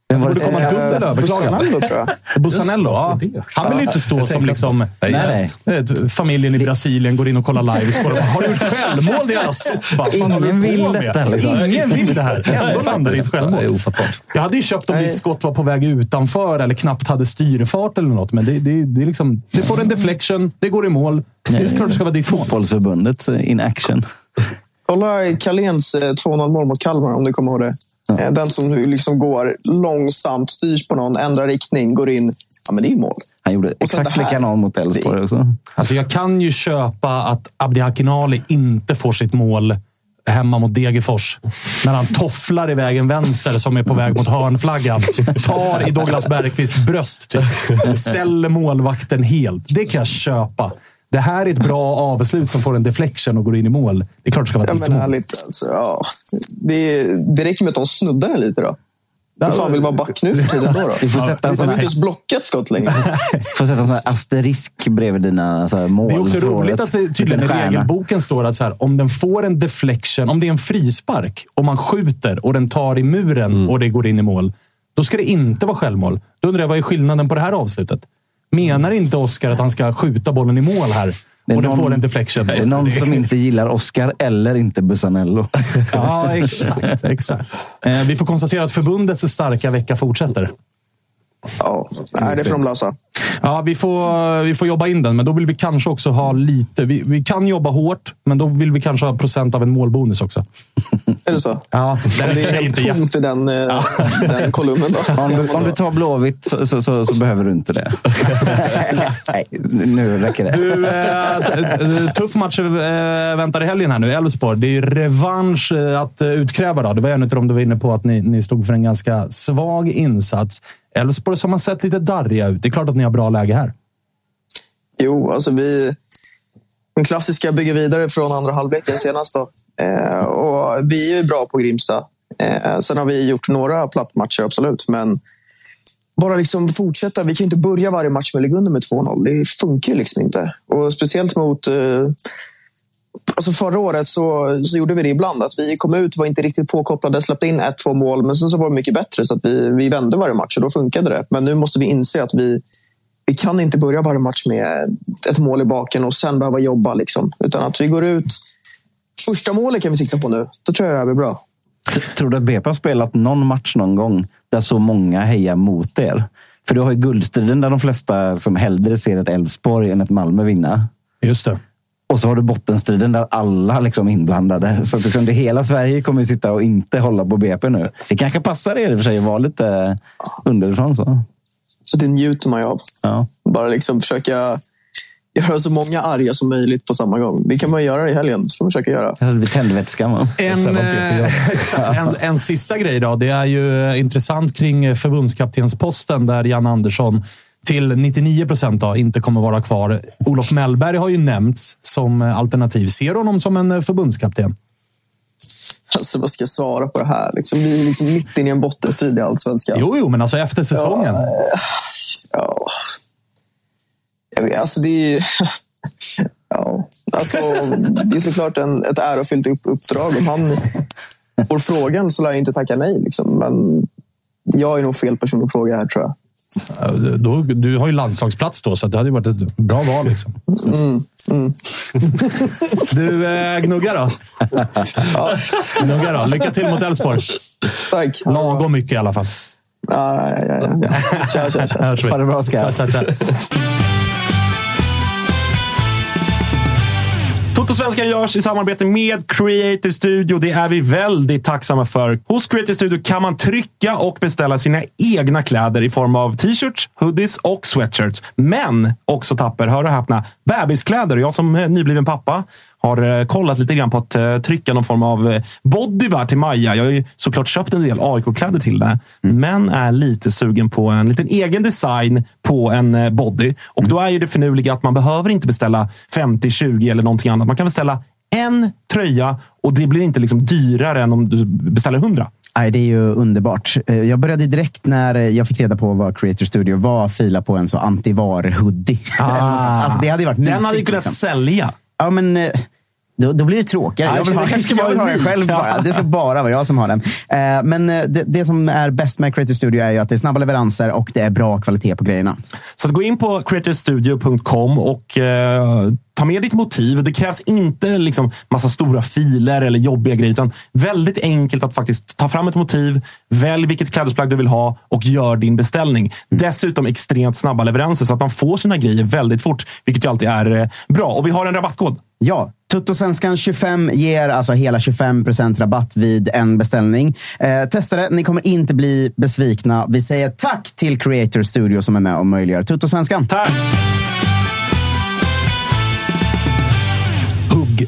Vem var borde det som komma kastade? dubbel överklagan. Bussanello, tror jag. Bussanello, ja. Han vill ju inte stå som liksom... Nej, Nej, nej. Vet, Familjen i Brasilien går in och kollar live. Skålar. Har du gjort självmål, din jävla soppa? Ingen vill detta, liksom. Ingen vill det här. Ändå landar det i ett Det är självmål. ofattbart. Jag hade ju köpt om ditt skott var på väg utanför eller knappt hade styrfart eller något. Men det, det, det, är liksom, det får en deflection, det går i mål. Det är klart det ska vara ditt. Fotbollsförbundet eh, in action. Kolla Carléns eh, 2-0 mål mot Kalmar, om du kommer ihåg det. Eh, Den som liksom går långsamt, styrs på någon, ändrar riktning, går in. Ja, men det är mål. Han gjorde Och exakt likadant mot Elfsborg också. Alltså jag kan ju köpa att Abdi Hakinali inte får sitt mål hemma mot Degerfors. När han tofflar iväg en vänster som är på väg mot hörnflaggan. Tar i Douglas Bergqvists bröst. Typ. Ställer målvakten helt. Det kan jag köpa. Det här är ett bra avslut som får en deflection och går in i mål. Det är klart det ska vara Ja, ditt men mål. ärligt, alltså, ja. det, det räcker med att de snuddar den lite. då. Vem fan vill vara back nu för tiden då? då? Vi får sätta en sån vill inte här, ens blocka ett skott längre. får sätta en sån här asterisk bredvid dina så här mål. Det är också roligt att det tydligen i regelboken står att så här, om den får en deflection, om det är en frispark och man skjuter och den tar i muren Mm. och det går in i mål, då ska det inte vara självmål. Då undrar jag, vad är skillnaden på det här avslutet? Menar inte Oscar att han ska skjuta bollen i mål här Det är och den någon- får en deflection? Det är någon som inte gillar Oscar eller inte Bussanello. Ja, exakt. exakt. Eh, vi får konstatera att förbundets starka vecka fortsätter. Ja, nej, det får de lösa. Ja, vi får, vi får jobba in den, men då vill vi kanske också ha lite... Vi, vi kan jobba hårt, men då vill vi kanske ha procent av en målbonus också. Är det så? Ja, Det sig är inte tomt i den, eh, den kolumnen. Då. Om du, om du tar Blåvitt så, så, så, så behöver du inte det. Nej, nu räcker det. Du, eh, tuff match eh, väntar i helgen här nu. Elfsborg. Det är revansch att utkräva. Då. Det var en av dem du var inne på att ni, ni stod för en ganska svag insats. Elfsborg som har sett lite darriga ut. Det är klart att ni har bra läge här. Jo, alltså vi... Den klassiska bygger vidare från andra halvleken senast. Då. Eh, och vi är ju bra på Grimsta. Eh, sen har vi gjort några plattmatcher, absolut. Men bara liksom fortsätta. Vi kan inte börja varje match med att ligga under med 2-0. Det funkar ju liksom inte. Och speciellt mot... Eh, alltså förra året så, så gjorde vi det ibland. Att vi kom ut, var inte riktigt påkopplade, släppte in ett, två mål. Men sen så var det mycket bättre. Så att vi, vi vände varje match och då funkade det. Men nu måste vi inse att vi, vi kan inte börja varje match med ett mål i baken och sen behöva jobba. Liksom. Utan att vi går ut... Första målet kan vi sikta på nu. Då tror jag det här blir bra. Tror du att BP har spelat någon match någon gång där så många hejar mot er? För du har ju guldstriden där de flesta som hellre ser ett Elfsborg än ett Malmö vinna. Just det. Och så har du bottenstriden där alla liksom inblandade. Så att liksom det hela Sverige kommer ju sitta och inte hålla på BP nu. Det kanske passar er i och för sig att vara lite underifrån. Så. Så det njuter man ju av. Ja. Bara liksom försöka göra så många arga som möjligt på samma gång. Det kan man göra i helgen. Ska man försöka göra. Det blivit tändvätska. va? En, eh, en, en sista grej då. Det är ju intressant kring förbundskaptensposten där Jan Andersson till 99 procent inte kommer vara kvar. Olof Mellberg har ju nämnts som alternativ. Ser du honom som en förbundskapten? Alltså, vad ska jag svara på det här? Liksom, vi är liksom mitt inne i en bottenstrid i Allsvenskan. Jo, jo, men alltså efter säsongen. Ja. Jag vet, alltså det är. Ja. Alltså, det är såklart en, ett ärofyllt upp, uppdrag. Om han får frågan så lär jag inte tacka nej. Liksom. Men jag är nog fel person att fråga här, tror jag. Ja, Då, du har ju landslagsplats då, så det hade varit ett bra val. Liksom. Mm, mm. Du, eh, Gnugga då? Gnugga då. Lycka till mot Elfsborg. Tack. Lagom mycket i alla fall. Ja, ja, ja, ja. Tja. Hörs vi. Ha det bra, Oskar. Tja, Totosvenskan görs i samarbete med Creative Studio. Det är vi väldigt tacksamma för. Hos Creative Studio kan man trycka och beställa sina egna kläder i form av t-shirts, hoodies och sweatshirts. Men också Tapper, hör och häpna, bebiskläder. Jag som eh, nybliven pappa har eh, kollat lite grann på att eh, trycka någon form av eh, bodywear till Maja. Jag har ju såklart köpt en del AIK-kläder till det, men är lite sugen på en liten egen design på en body. Och då är ju det finurliga att man behöver inte beställa 50, 20 eller någonting annat. Man kan beställa en tröja och det blir inte liksom dyrare än om du beställer 100. Nej, det är ju underbart. Jag började direkt när jag fick reda på vad Creator Studio var fila på en så antivar-hoodie. alltså, det hade varit Den mysigt, hade ju kunnat liksom. sälja. Ja, men då, då blir det tråkigare. Ja, Jag vill det ha, kanske ska jag vill ha den själv bara. Det ska bara vara jag som har den. Eh, Men eh, det, det som är bäst med Creator Studio är ju att det är snabba leveranser och det är bra kvalitet på grejerna. Så att gå in på creatorstudio.com och eh, ta med ditt motiv. Det krävs inte liksom massa stora filer eller jobbiga grejer, utan väldigt enkelt att faktiskt ta fram ett motiv, välj vilket klädesplagg du vill ha och gör din beställning. Dessutom extremt snabba leveranser så att man får sina grejer väldigt fort, vilket ju alltid är eh, bra. Och vi har en rabattkod. Ja, Tuttosvenskan 25 ger alltså hela 25% rabatt vid en beställning. Eh, testa det, ni kommer inte bli besvikna. Vi säger tack till Creator Studio som är med och möjliggör Tuttosvenskan. Tack!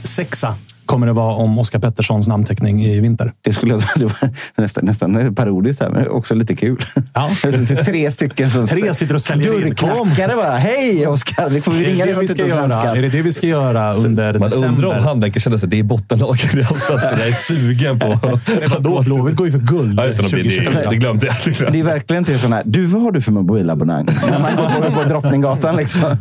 sexa. Kommer det vara om Oskar Petterssons namnteckning i vinter. Det skulle jag det var nästan, nästan parodiskt, här, men också lite kul. Ja. Tre stycken som Tre sitter och säljer in. Dörrknackare bara. Hej Oskar! Vi får Är ringa det, dig vi ska göra? är det det vi ska göra under Man undrar om december? han verkar känna sig det är bottenlaget i Allsvenskan. Jag är sugen på... Blåvitt går ju för guld Ja, just det, det, 2024. det, det glömde jag. Det glömde Det är verkligen inte sån här, du vad har du för mobilabonnemang? När man går på Drottninggatan liksom.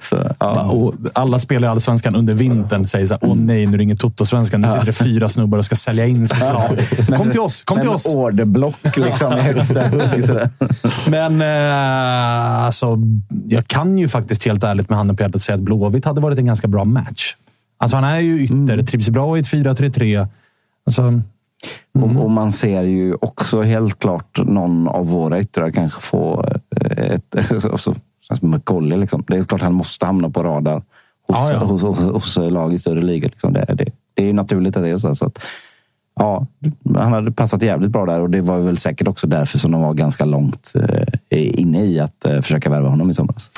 Så, ja. Och alla spelare i Allsvenskan under vintern säger så här, åh nej, nu ringer Toto-svenskan. Nu sitter det fyra snubbar och ska sälja in sitt lag. Kom till oss! Kom till oss! orderblock liksom i högsta hugg. sådär. Men eh, alltså, jag kan ju faktiskt helt ärligt med handen på hjärtat säga att Blåvitt hade varit en ganska bra match. Alltså, han är ju ytter, trivs bra i ett 4-3-3. Alltså, Och, och man ser ju också helt klart någon av våra yttrar kanske få eh, ett... Alltså, som McCauley, liksom. Det är klart han måste hamna på radar hos, Ja, ja. hos, hos, hos lag i större ligor. Liksom. Det, det, det är ju naturligt att det är så. så att, ja, han hade passat jävligt bra där och det var väl säkert också därför som de var ganska långt eh, inne i att eh, försöka värva honom i somras.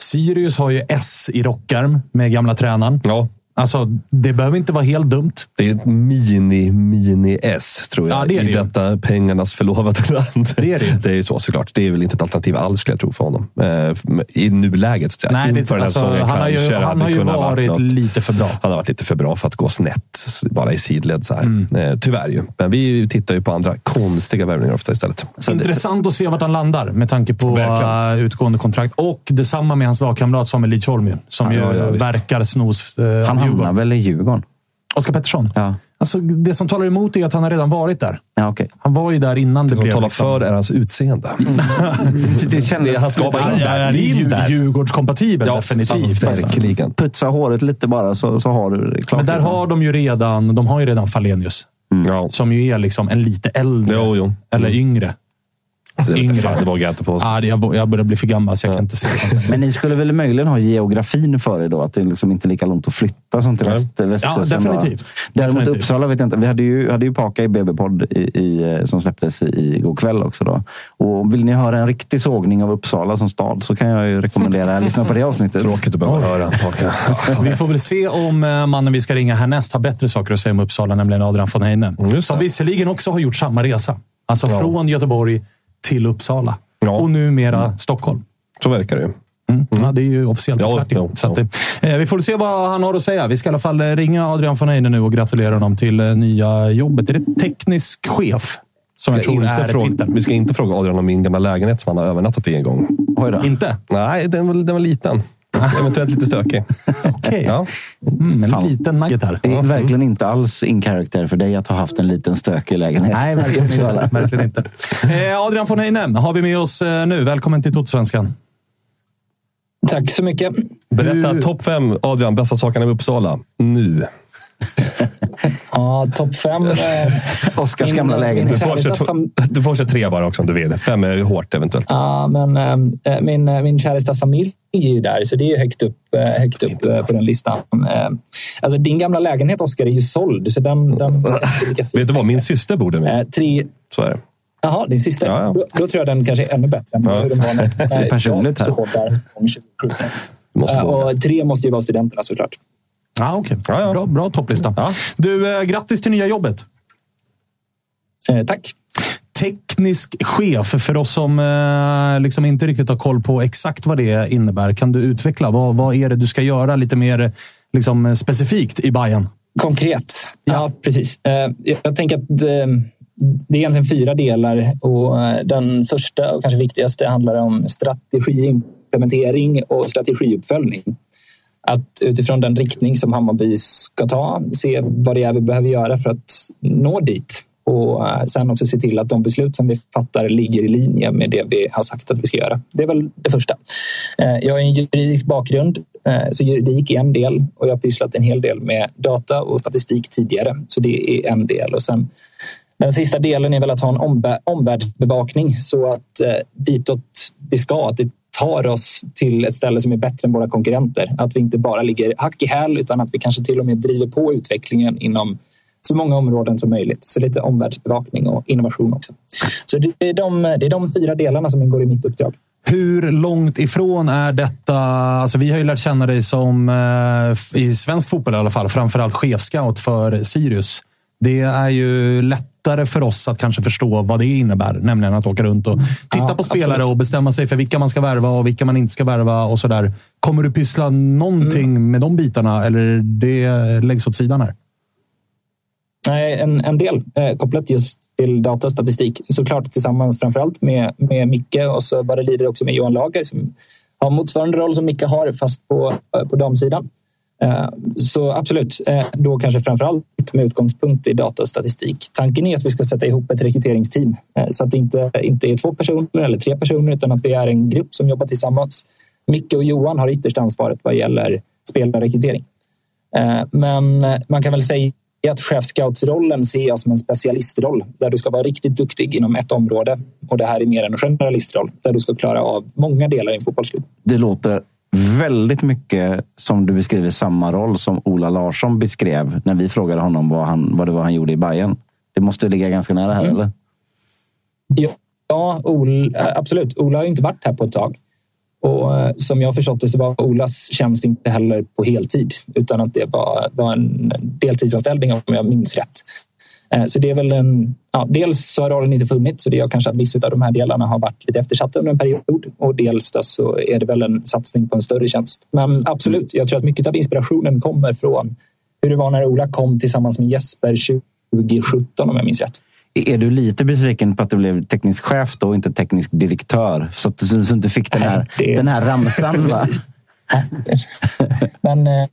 Sirius har ju S i rockärm med gamla tränaren. Ja, Alltså, det behöver inte vara helt dumt. det är ett mini-mini-S, tror jag, Ja, det det i detta pengarnas förlovade land. Det är det ju. Det är ju så såklart. Det är väl inte ett alternativ alls, skulle jag tro, för honom. Eh, I nuläget, så att säga. Nej, Inför det, alltså, säsongen han har ju, han har ju varit något. lite för bra. Han har varit lite för bra för att gå snett, bara i sidled. Så här. Mm. Eh, tyvärr ju. Men vi tittar ju på andra konstiga värvningar ofta istället. Så Intressant att se vart han landar med tanke på Verkligen. uh, utgående kontrakt. Och detsamma med hans lagkamrat Samuel Lidsholm som Ja, ju ja, verkar snos... Han hamnar väl i Djurgården? Oskar Pettersson? Ja. Alltså, det som talar emot är att han har redan varit där. Ja, okej. Han var ju där innan det, Det som blev... talar liksom- för är hans utseende. Det kändes... Det, han ska vara Ja, in ja, där. han är ju. Djurgårdskompatibel, definitivt. Alltså. Putsa håret lite bara så, så har du det klart. Men där liksom. har de ju redan, de har ju redan Falenius. Ja. Som ju är liksom en lite äldre. Jo, jo. Eller yngre. Yngre. fan, det vågar jag inte på. Ah, jag, jag börjar bli för gammal så jag kan inte se sånt. Men ni skulle väl möjligen ha geografin för er då? Att det liksom inte är lika långt att flytta som till Ja. väst, Ja, västkusten? bara. definitivt. Däremot Definitivt. Uppsala vet jag inte. Vi hade ju, hade ju Paka i BB-podd i, i, som släpptes i, igår kväll också. Då. Och vill ni höra en riktig sågning av Uppsala som stad så kan jag ju rekommendera att lyssna på det avsnittet. Tråkigt att behöva höra. Paka. Vi får väl se om eh, mannen vi ska ringa härnäst har bättre saker att säga om Uppsala, nämligen Adrian von Heine. Just Som visserligen också har gjort samma resa. Alltså Ja. från Göteborg till Uppsala. Ja. Och numera Stockholm. Så verkar det ju. Mm. Ja, det är ju officiellt Ja, klart. ja, så att, eh, vi får se vad han har att säga. Vi ska i alla fall eh, ringa Adrian von Heine nu och gratulera honom till eh, nya jobbet. Är det teknisk chef? Som jag tror är fråga, titeln. vi ska inte fråga Adrian om min gamla lägenhet som han har övernattat i en gång. Inte? Nej, den var, den var liten. Eventuellt lite stökig. Okej. Ja. Mm, en Fan. liten nugget här. Det är verkligen inte alls in character för dig att ha haft en liten stökig lägenhet. Nej, verkligen inte. verkligen inte. Eh, Adrian von Heine har vi med oss eh, nu. Välkommen till Totosvenskan. Tack så mycket. Berätta topp fem, Adrian, bästa sakerna med Uppsala. Nu. Ja, topp fem. eh, Oskars min- gamla lägenhet. Du får, köra, fam- du får köra tre bara också om du vill. Fem är hårt eventuellt. Ja, men eh, min, min kärestas familj är ju där, så det är ju högt upp, högt upp på den listan. Alltså, din gamla lägenhet, Oskar, är ju såld, så den... den fin. Vet du vad? Min syster bor där. Eh, tre, Så är det. Jaha, din syster. Ja, ja. Då, då tror jag den kanske är ännu bättre än Ja. hur den var när Det är personligt jag här. såg där om 2017. Måste vara. och tre måste ju vara studenterna såklart. Ah, okay. Ja, ja. Bra, bra topplista. Ja. Du, eh, grattis till nya jobbet. Eh, tack. Teknisk chef, för oss som eh, liksom inte riktigt har koll på exakt vad det innebär. Kan du utveckla? Vad, vad är det du ska göra lite mer liksom, specifikt i Bayern? Konkret. Ja, precis. Eh, Jag tänker att eh, det är egentligen fyra delar. Och eh, den första och kanske viktigaste handlar om strategiimplementering och strategiuppföljning. Att utifrån den riktning som Hammarby ska ta, se vad det är vi behöver göra för att nå dit. Och eh, sen också se till att de beslut som vi fattar ligger i linje med det vi har sagt att vi ska göra. Det är väl det första. Eh, jag har en juridisk bakgrund, eh, så juridik är en del och jag har pysslat en hel del med data och statistik tidigare. Så det är en del. Och sen den sista delen är väl att ha en omvärldsbevakning så att eh, ditåt vi ska, att det tar oss till ett ställe som är bättre än våra konkurrenter. Att vi inte bara ligger hack i häl utan att vi kanske till och med driver på utvecklingen inom så många områden som möjligt. Så lite omvärldsbevakning och innovation också. Så det är de, det är de fyra delarna som ingår i mitt uppdrag. Hur långt ifrån är detta? Alltså, vi har ju lärt känna dig som, eh, i svensk fotboll i alla fall, framförallt chefscout för Sirius. Det är ju lättare för oss att kanske förstå vad det innebär, nämligen att åka runt och titta Ja, på spelare absolut. och bestämma sig för vilka man ska värva och vilka man inte ska värva och så där. Kommer du pyssla någonting Mm. med de bitarna eller det läggs åt sidan här? Nej, en, en del eh, kopplat just till data och statistik. Såklart tillsammans framförallt med, med Micke och så vad det lider också med Johan Lager som har motsvarande roll som Micke har fast på, eh, på damsidan. Eh, så absolut, eh, då kanske framförallt med utgångspunkt i data och statistik. Tanken är att vi ska sätta ihop ett rekryteringsteam eh, så att det inte, inte är två personer eller tre personer utan att vi är en grupp som jobbar tillsammans. Micke och Johan har ytterst ansvaret vad gäller spelarrekrytering. Men man kan väl säga att chefscoutsrollen ser jag som en specialistroll där du ska vara riktigt duktig inom ett område. Och det här är mer en generalistroll där du ska klara av många delar i en fotbollsklubb. Det låter väldigt mycket som du beskriver samma roll som Ola Larsson beskrev när vi frågade honom vad, han, vad det var han gjorde i Bayern. Det måste ligga ganska nära här, Mm. eller? Ja, Ol, äh, absolut. Ola har inte varit här på ett tag. Och eh, som jag förstått det så var Olas tjänst inte heller på heltid utan att det var, var en deltidsanställning om jag minns rätt. Eh, Så det är väl en... Ja, dels så har rollen inte funnits så det gör kanske att vissa av de här delarna har varit lite eftersatta under en period och dels så är det väl en satsning på en större tjänst. Men absolut, jag tror att mycket av inspirationen kommer från hur det var när Ola kom tillsammans med Jesper 2017 om jag minns rätt. Är du lite besviken på att du blev teknisk chef då och inte teknisk direktör? Så att du, så inte fick den här, det- den här ramsan? Va? Men eh,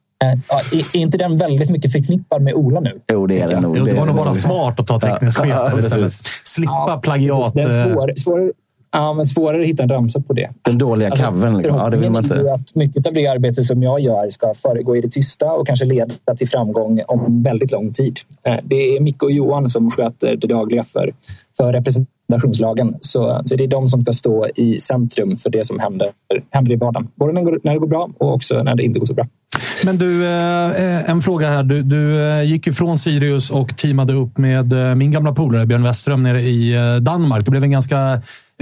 ja, är inte den väldigt mycket förknippad med Ola nu? Jo, det är den nog. Det var nog bara smart att ta teknisk chef Ja, där istället. Slippa plagiat. Det är eh, svår, svår, ja, men svårare att hitta en ramsa på det. Den dåliga kaven. Liksom. Ja, det vill man inte. att mycket av det arbete som jag gör ska föregå i det tysta och kanske leda till framgång om väldigt lång tid. Eh, Det är Micke och Johan som sköter det dagliga för, för representationslagen. Så, så det är de som ska stå i centrum för det som händer, händer i vardagen. Både när det går bra och också när det inte går så bra. Men du, eh, en fråga här. Du, du eh, gick ju från Sirius och teamade upp med eh, min gamla polare Björn Westerström nere i eh, Danmark. Det blev en ganska eh,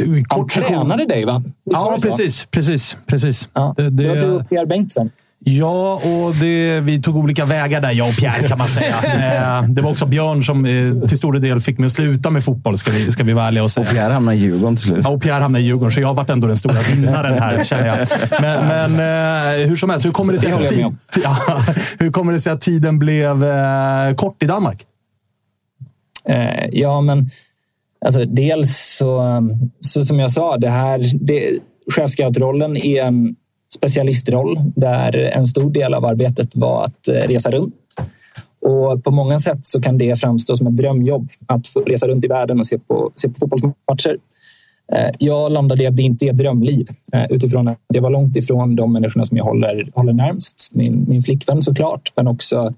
Han kort session. tränade dig, va? Ja, precis. precis, precis. Ja. Det, Det var du och Pierre Bengtsson. Ja, och det, vi tog olika vägar där, jag och Pierre kan man säga. Eh, det var också Björn som eh, till stor del fick mig att sluta med fotboll, ska vi, ska vi vara ärliga och säga. Pierre hamnar i Djurgården till slut. Ja, och Pierre hamnade i Djurgården, så jag har varit ändå den stora vinnaren här, känner jag. Men, men eh, hur som helst, hur kommer det sig, att, tid- ja, hur kommer det sig att tiden blev eh, kort i Danmark? Eh, ja, men alltså, dels så, så som jag sa, det här, det, chefscoutrollen är en specialistroll där en stor del av arbetet var att eh, resa runt. Och på många sätt så kan det framstå som ett drömjobb att få resa runt i världen och se på, se på fotbollsmatcher. Eh, jag landade i att det inte är ett drömliv eh, utifrån att jag var långt ifrån de människorna som jag håller, håller närmst. Min, min flickvän såklart, men också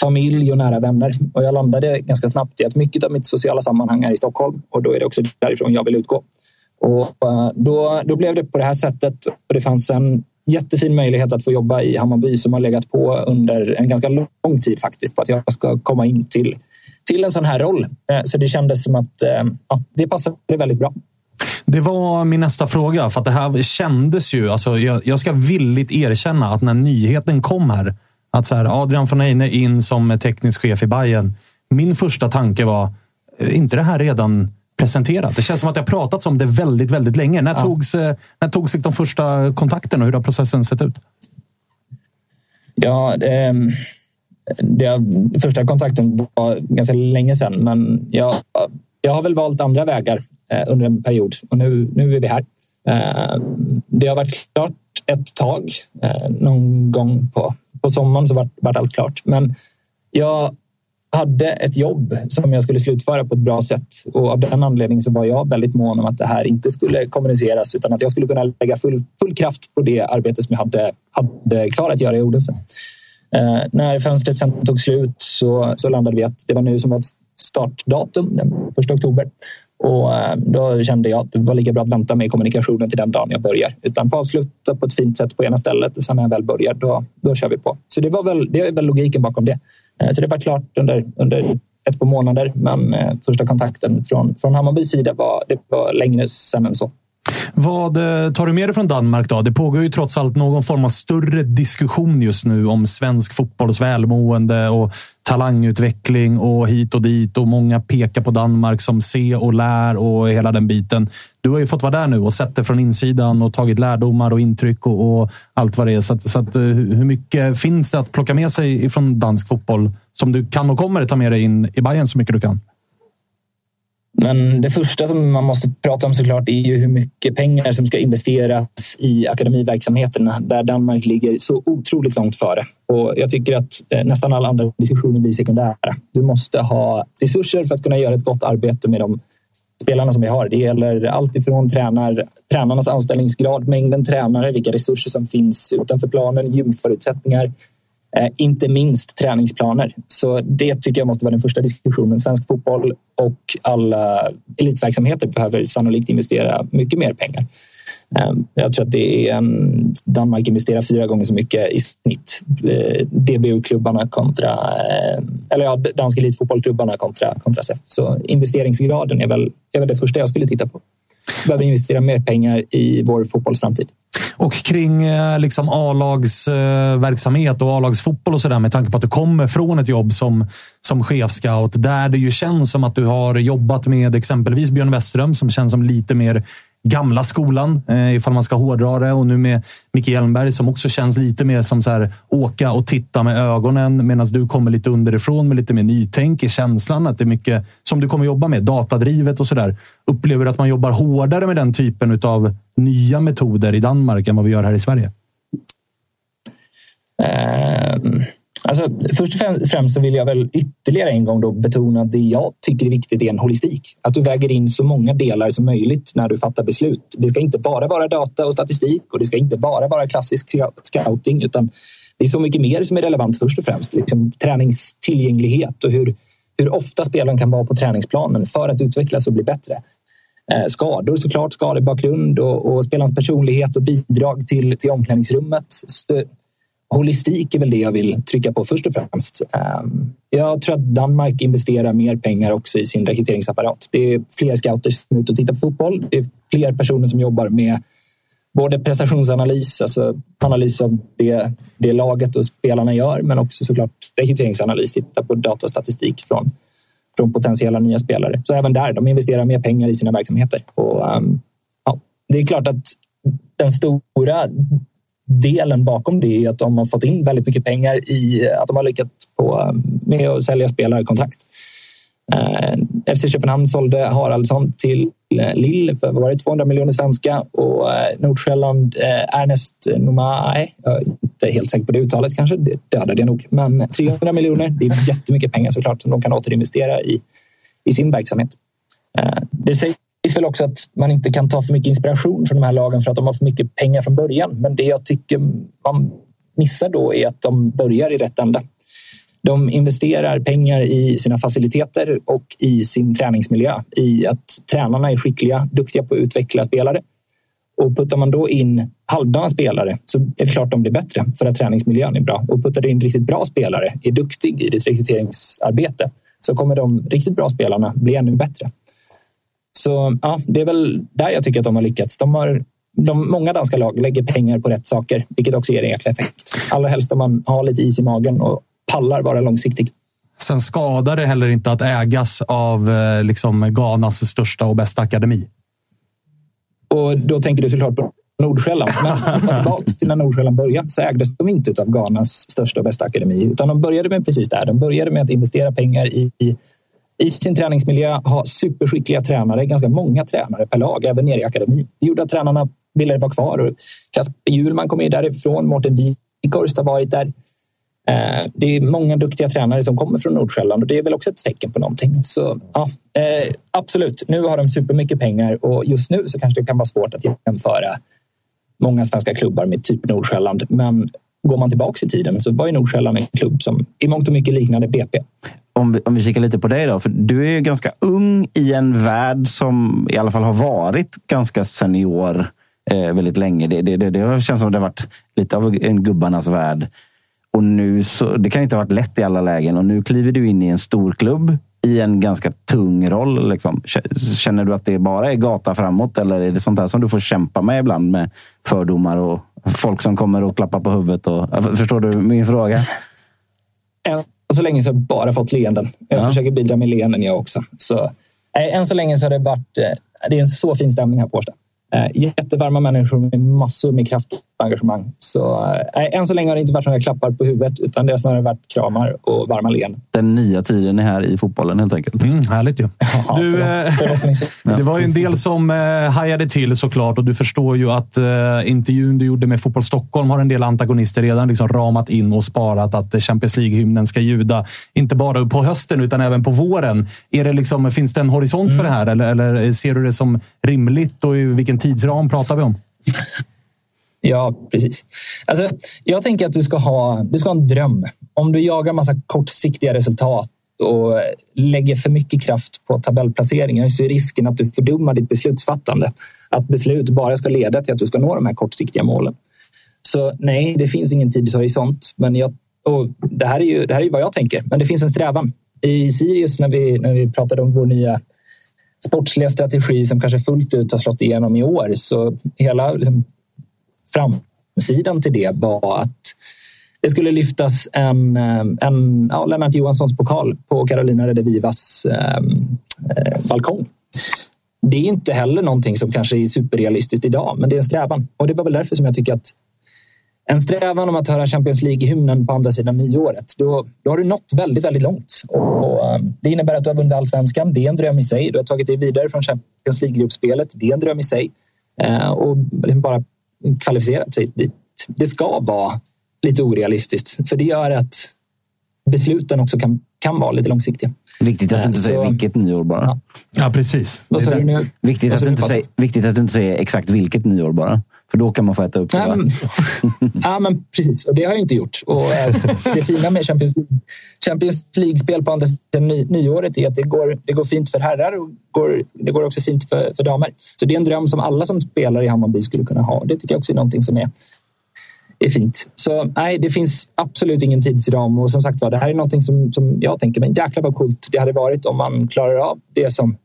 familj och nära vänner. Och jag landade ganska snabbt i att mycket av mitt sociala sammanhang är i Stockholm och då är det också därifrån jag vill utgå. Och eh, då, då blev det på det här sättet och det fanns en jättefin möjlighet att få jobba i Hammarby som har legat på under en ganska lång tid faktiskt på att jag ska komma in till, till en sån här roll. Eh, så det kändes som att eh, ja, det passade väldigt bra. Det var min nästa fråga, för att det här kändes ju... Alltså, jag, jag ska villigt erkänna att när nyheten kom här, att så här, Adrian von Eine in som teknisk chef i Bayern. Min första tanke var, är inte det här redan presenterat? Det känns som att det har pratats om det väldigt, väldigt länge. När, togs, eh, när togs de första kontakterna och hur har processen sett ut? Ja, det, det, första kontakten var ganska länge sedan, men jag, jag har väl valt andra vägar eh, under en period och nu, nu är vi här. Eh, det har varit klart ett tag. Eh, någon gång på, på sommaren så vart, vart allt klart. Men jag hade ett jobb som jag skulle slutföra på ett bra sätt och av den anledningen så var jag väldigt mån om att det här inte skulle kommuniceras utan att jag skulle kunna lägga full, full kraft på det arbete som jag hade, hade kvar att göra i Odense. Eh, när fönstret sen tog slut så, så landade vi att det var nu som var startdatum, den 1 oktober. Och eh, då kände jag att det var lika bra att vänta med kommunikationen till den dagen jag börjar. Utan få avsluta på ett fint sätt på ena stället och sen när jag väl börjar, då, då kör vi på. Så det var väl, det är väl logiken bakom det. Eh, så det var klart under, under ett par månader, men eh, första kontakten från, från Hammarbys sida var, det var längre sedan än så. Vad eh, tar du med dig från Danmark? då? Det pågår ju trots allt någon form av större diskussion just nu om svensk fotbolls välmående och talangutveckling och hit och dit. Och Många pekar på Danmark som se och lär och hela den biten. Du har ju fått vara där nu och sett det från insidan och tagit lärdomar och intryck och, och allt vad det är. Så, att, så att, eh, hur mycket finns det att plocka med sig från dansk fotboll som du kan och kommer ta med dig in i Bayern så mycket du kan? Men det första som man måste prata om såklart är ju hur mycket pengar som ska investeras i akademiverksamheterna där Danmark ligger så otroligt långt före. Och jag tycker att eh, nästan alla andra diskussioner blir sekundära. Du måste ha resurser för att kunna göra ett gott arbete med de spelarna som vi har. Det gäller allt ifrån tränar, tränarnas anställningsgrad, mängden tränare, vilka resurser som finns utanför planen, gymförutsättningar, Eh, inte minst träningsplaner. Så det tycker jag måste vara den första diskussionen. Svensk fotboll och alla elitverksamheter behöver sannolikt investera mycket mer pengar. Eh, jag tror att det är en, Danmark investerar fyra gånger så mycket i snitt. Eh, DBU-klubbarna kontra, eller ja, danska elitfotbollklubbarna kontra, kontra SEF. Så investeringsgraden är väl, är väl det första jag skulle titta på. Vi behöver investera mer pengar i vår fotbollsframtid. Och kring eh, liksom A-lagsverksamhet eh, och A-lagsfotboll och sådär med tanke på att du kommer från ett jobb som, som chefscout där det ju känns som att du har jobbat med exempelvis Björn Westerström som känns som lite mer gamla skolan, eh, ifall man ska hårdra det. Och nu med Micke Hjelmberg som också känns lite mer som så här, åka och titta med ögonen medan du kommer lite underifrån med lite mer nytänk i känslan. Att det är mycket som du kommer jobba med, datadrivet och sådär. Upplever du att man jobbar hårdare med den typen av nya metoder i Danmark än vad vi gör här i Sverige? Eh, Alltså, först och främst så vill jag väl ytterligare en gång då betona att det jag tycker är viktigt är en holistik. Att du väger in så många delar som möjligt när du fattar beslut. Det ska inte bara vara data och statistik och det ska inte bara vara klassisk scouting utan det är så mycket mer som är relevant först och främst. Liksom, träningstillgänglighet och hur, hur ofta spelaren kan vara på träningsplanen för att utvecklas och bli bättre. Eh, skador såklart, skadebakgrund och, och spelarens personlighet och bidrag till, till omklädningsrummet. Så holistik är väl det jag vill trycka på först och främst. Ehm, jag tror att Danmark investerar mer pengar också i sin rekryteringsapparat. Det är fler scouter som är ute och tittar på fotboll. Det är fler personer som jobbar med både prestationsanalys, alltså analys av det, det laget och spelarna gör, men också såklart rekryteringsanalys, titta på data och statistik från, från potentiella nya spelare. Så även där, de investerar mer pengar i sina verksamheter. Och, um, ja, det är klart att den stora delen bakom det är att de har fått in väldigt mycket pengar i att de har lyckats på, ehm, med att sälja spelarkontrakt. Uh, ehm, FC Köpenhamn sålde Haraldsson till Lille för vad var det, 200 miljoner svenska och eh, Nordsjälland eh, Ernest Nomai, jag är inte helt säker på det uttalet kanske, det dödade jag nog, men 300 miljoner. Det är jättemycket pengar såklart som de kan återinvestera i, i sin verksamhet. Eh, det sägs väl också att man inte kan ta för mycket inspiration från de här lagen för att de har för mycket pengar från början. Men det jag tycker man missar då är att de börjar i rätt ända. De investerar pengar i sina faciliteter och i sin träningsmiljö. I att tränarna är skickliga, duktiga på att utveckla spelare. Och puttar man då in halvdana spelare så är det klart de blir bättre för att träningsmiljön är bra. Och puttar du in riktigt bra spelare, är duktig i ditt rekryteringsarbete så kommer de riktigt bra spelarna bli ännu bättre. Så ja, det är väl där jag tycker att de har lyckats. De har, de, många danska lag lägger pengar på rätt saker, vilket också ger en jäkla effekt. Allra helst om man har lite is i magen och pallar vara långsiktig. Sen skadar det heller inte att ägas av eh, liksom, Ghanas största och bästa akademi. Och då tänker du såklart på Nordsjälland. Men tillbaka till när Nordsjälland började så ägdes de inte av Ghanas största och bästa akademi, utan de började med precis där. De började med att investera pengar i, i i sin träningsmiljö ha superskickliga tränare, ganska många tränare per lag, även nere i akademin. Det gjorde att tränarna ville vara kvar. Och Kasper Hjulman kommer ju därifrån, Mårten Wikhorst har varit där. Eh, det är många duktiga tränare som kommer från Nordsjälland och det är väl också ett tecken på någonting. Så ja, eh, absolut, nu har de supermycket pengar och just nu så kanske det kan vara svårt att jämföra många svenska klubbar med typ Nordsjälland. Men går man tillbaka i tiden så var ju Nordsjälland en klubb som i mångt och mycket liknade BP om vi, om vi kikar lite på dig då. För du är ju ganska ung i en värld som i alla fall har varit ganska senior eh, väldigt länge. Det, det, det, det känns som det har varit lite av en gubbarnas värld. Och nu så, det kan inte ha varit lätt i alla lägen. Och nu kliver du in i en stor klubb i en ganska tung roll. Liksom. Känner du att det bara är gata framåt eller är det sånt här som du får kämpa med ibland med fördomar och folk som kommer och klappar på huvudet? Och, förstår du min fråga? så länge så har jag bara fått leenden. Jag ja. försöker bidra med leenden jag också. Så, äh, än så länge så har det varit äh, det är en så fin stämning här på Årsta. Äh, jättevarma människor med massor med kraft och engagemang. Så äh, än så länge har det inte varit några klappar på huvudet utan det har snarare varit kramar och varma leenden. Den nya tiden är här i fotbollen helt enkelt. Mm, härligt ju. Ja, du, det var ju en del som eh, hajade till såklart och du förstår ju att eh, intervjun du gjorde med Fotboll Stockholm har en del antagonister redan liksom ramat in och sparat att Champions League-hymnen ska ljuda. Inte bara på hösten utan även på våren. Är det liksom, finns det en horisont mm. för det här eller, eller ser du det som rimligt och i vilken tidsram pratar vi om? Ja, precis. Alltså, jag tänker att du ska, ha, du ska ha en dröm. Om du jagar massa kortsiktiga resultat och lägger för mycket kraft på tabellplaceringar så är risken att du fördummar ditt beslutsfattande. Att beslut bara ska leda till att du ska nå de här kortsiktiga målen. Så nej, det finns ingen tidshorisont. Men jag, och det, här är ju, det här är vad jag tänker, men det finns en strävan. I Sirius, när vi, när vi pratade om vår nya sportsliga strategi som kanske fullt ut har slått igenom i år, så hela liksom, framsidan till det var att det skulle lyftas en, eh, en ja, Lennart Johanssons pokal på Carolina Redevivas eh, eh, balkong. Det är inte heller någonting som kanske är superrealistiskt idag, men det är en strävan. Och det var väl därför som jag tycker att en strävan om att höra Champions League-hymnen på andra sidan nyåret, då, då har du nått väldigt, väldigt långt. Och, och, eh, det innebär att du har vunnit allsvenskan. Det är en dröm i sig. Du har tagit dig vidare från Champions League-gruppspelet. Det är en dröm i sig. Eh, och liksom bara kvalificerat sig dit. Det ska vara lite orealistiskt. För det gör att besluten också kan, kan vara lite långsiktiga. Viktigt att du inte Eh, säger så- vilket nyår bara. Ja. Ja, precis. Vad sa du nu? Viktigt, att du inte säger, viktigt att du inte säger exakt vilket nyår bara. För då kan man få äta upp sig. Ja, men, precis. Och det har jag inte gjort. Och, eh, det fina med Champions, Champions League-spel på andra sidan ny, nyåret är att det går, det går fint för herrar och går, det går också fint för, för damer. Så det är en dröm som alla som spelar i Hammarby skulle kunna ha. Det tycker jag också är någonting som är, är fint. Så nej, det finns absolut ingen tidsram. Och som sagt var, det här är någonting som, som jag tänker, men jäklar vad coolt det hade varit om man klarar av det som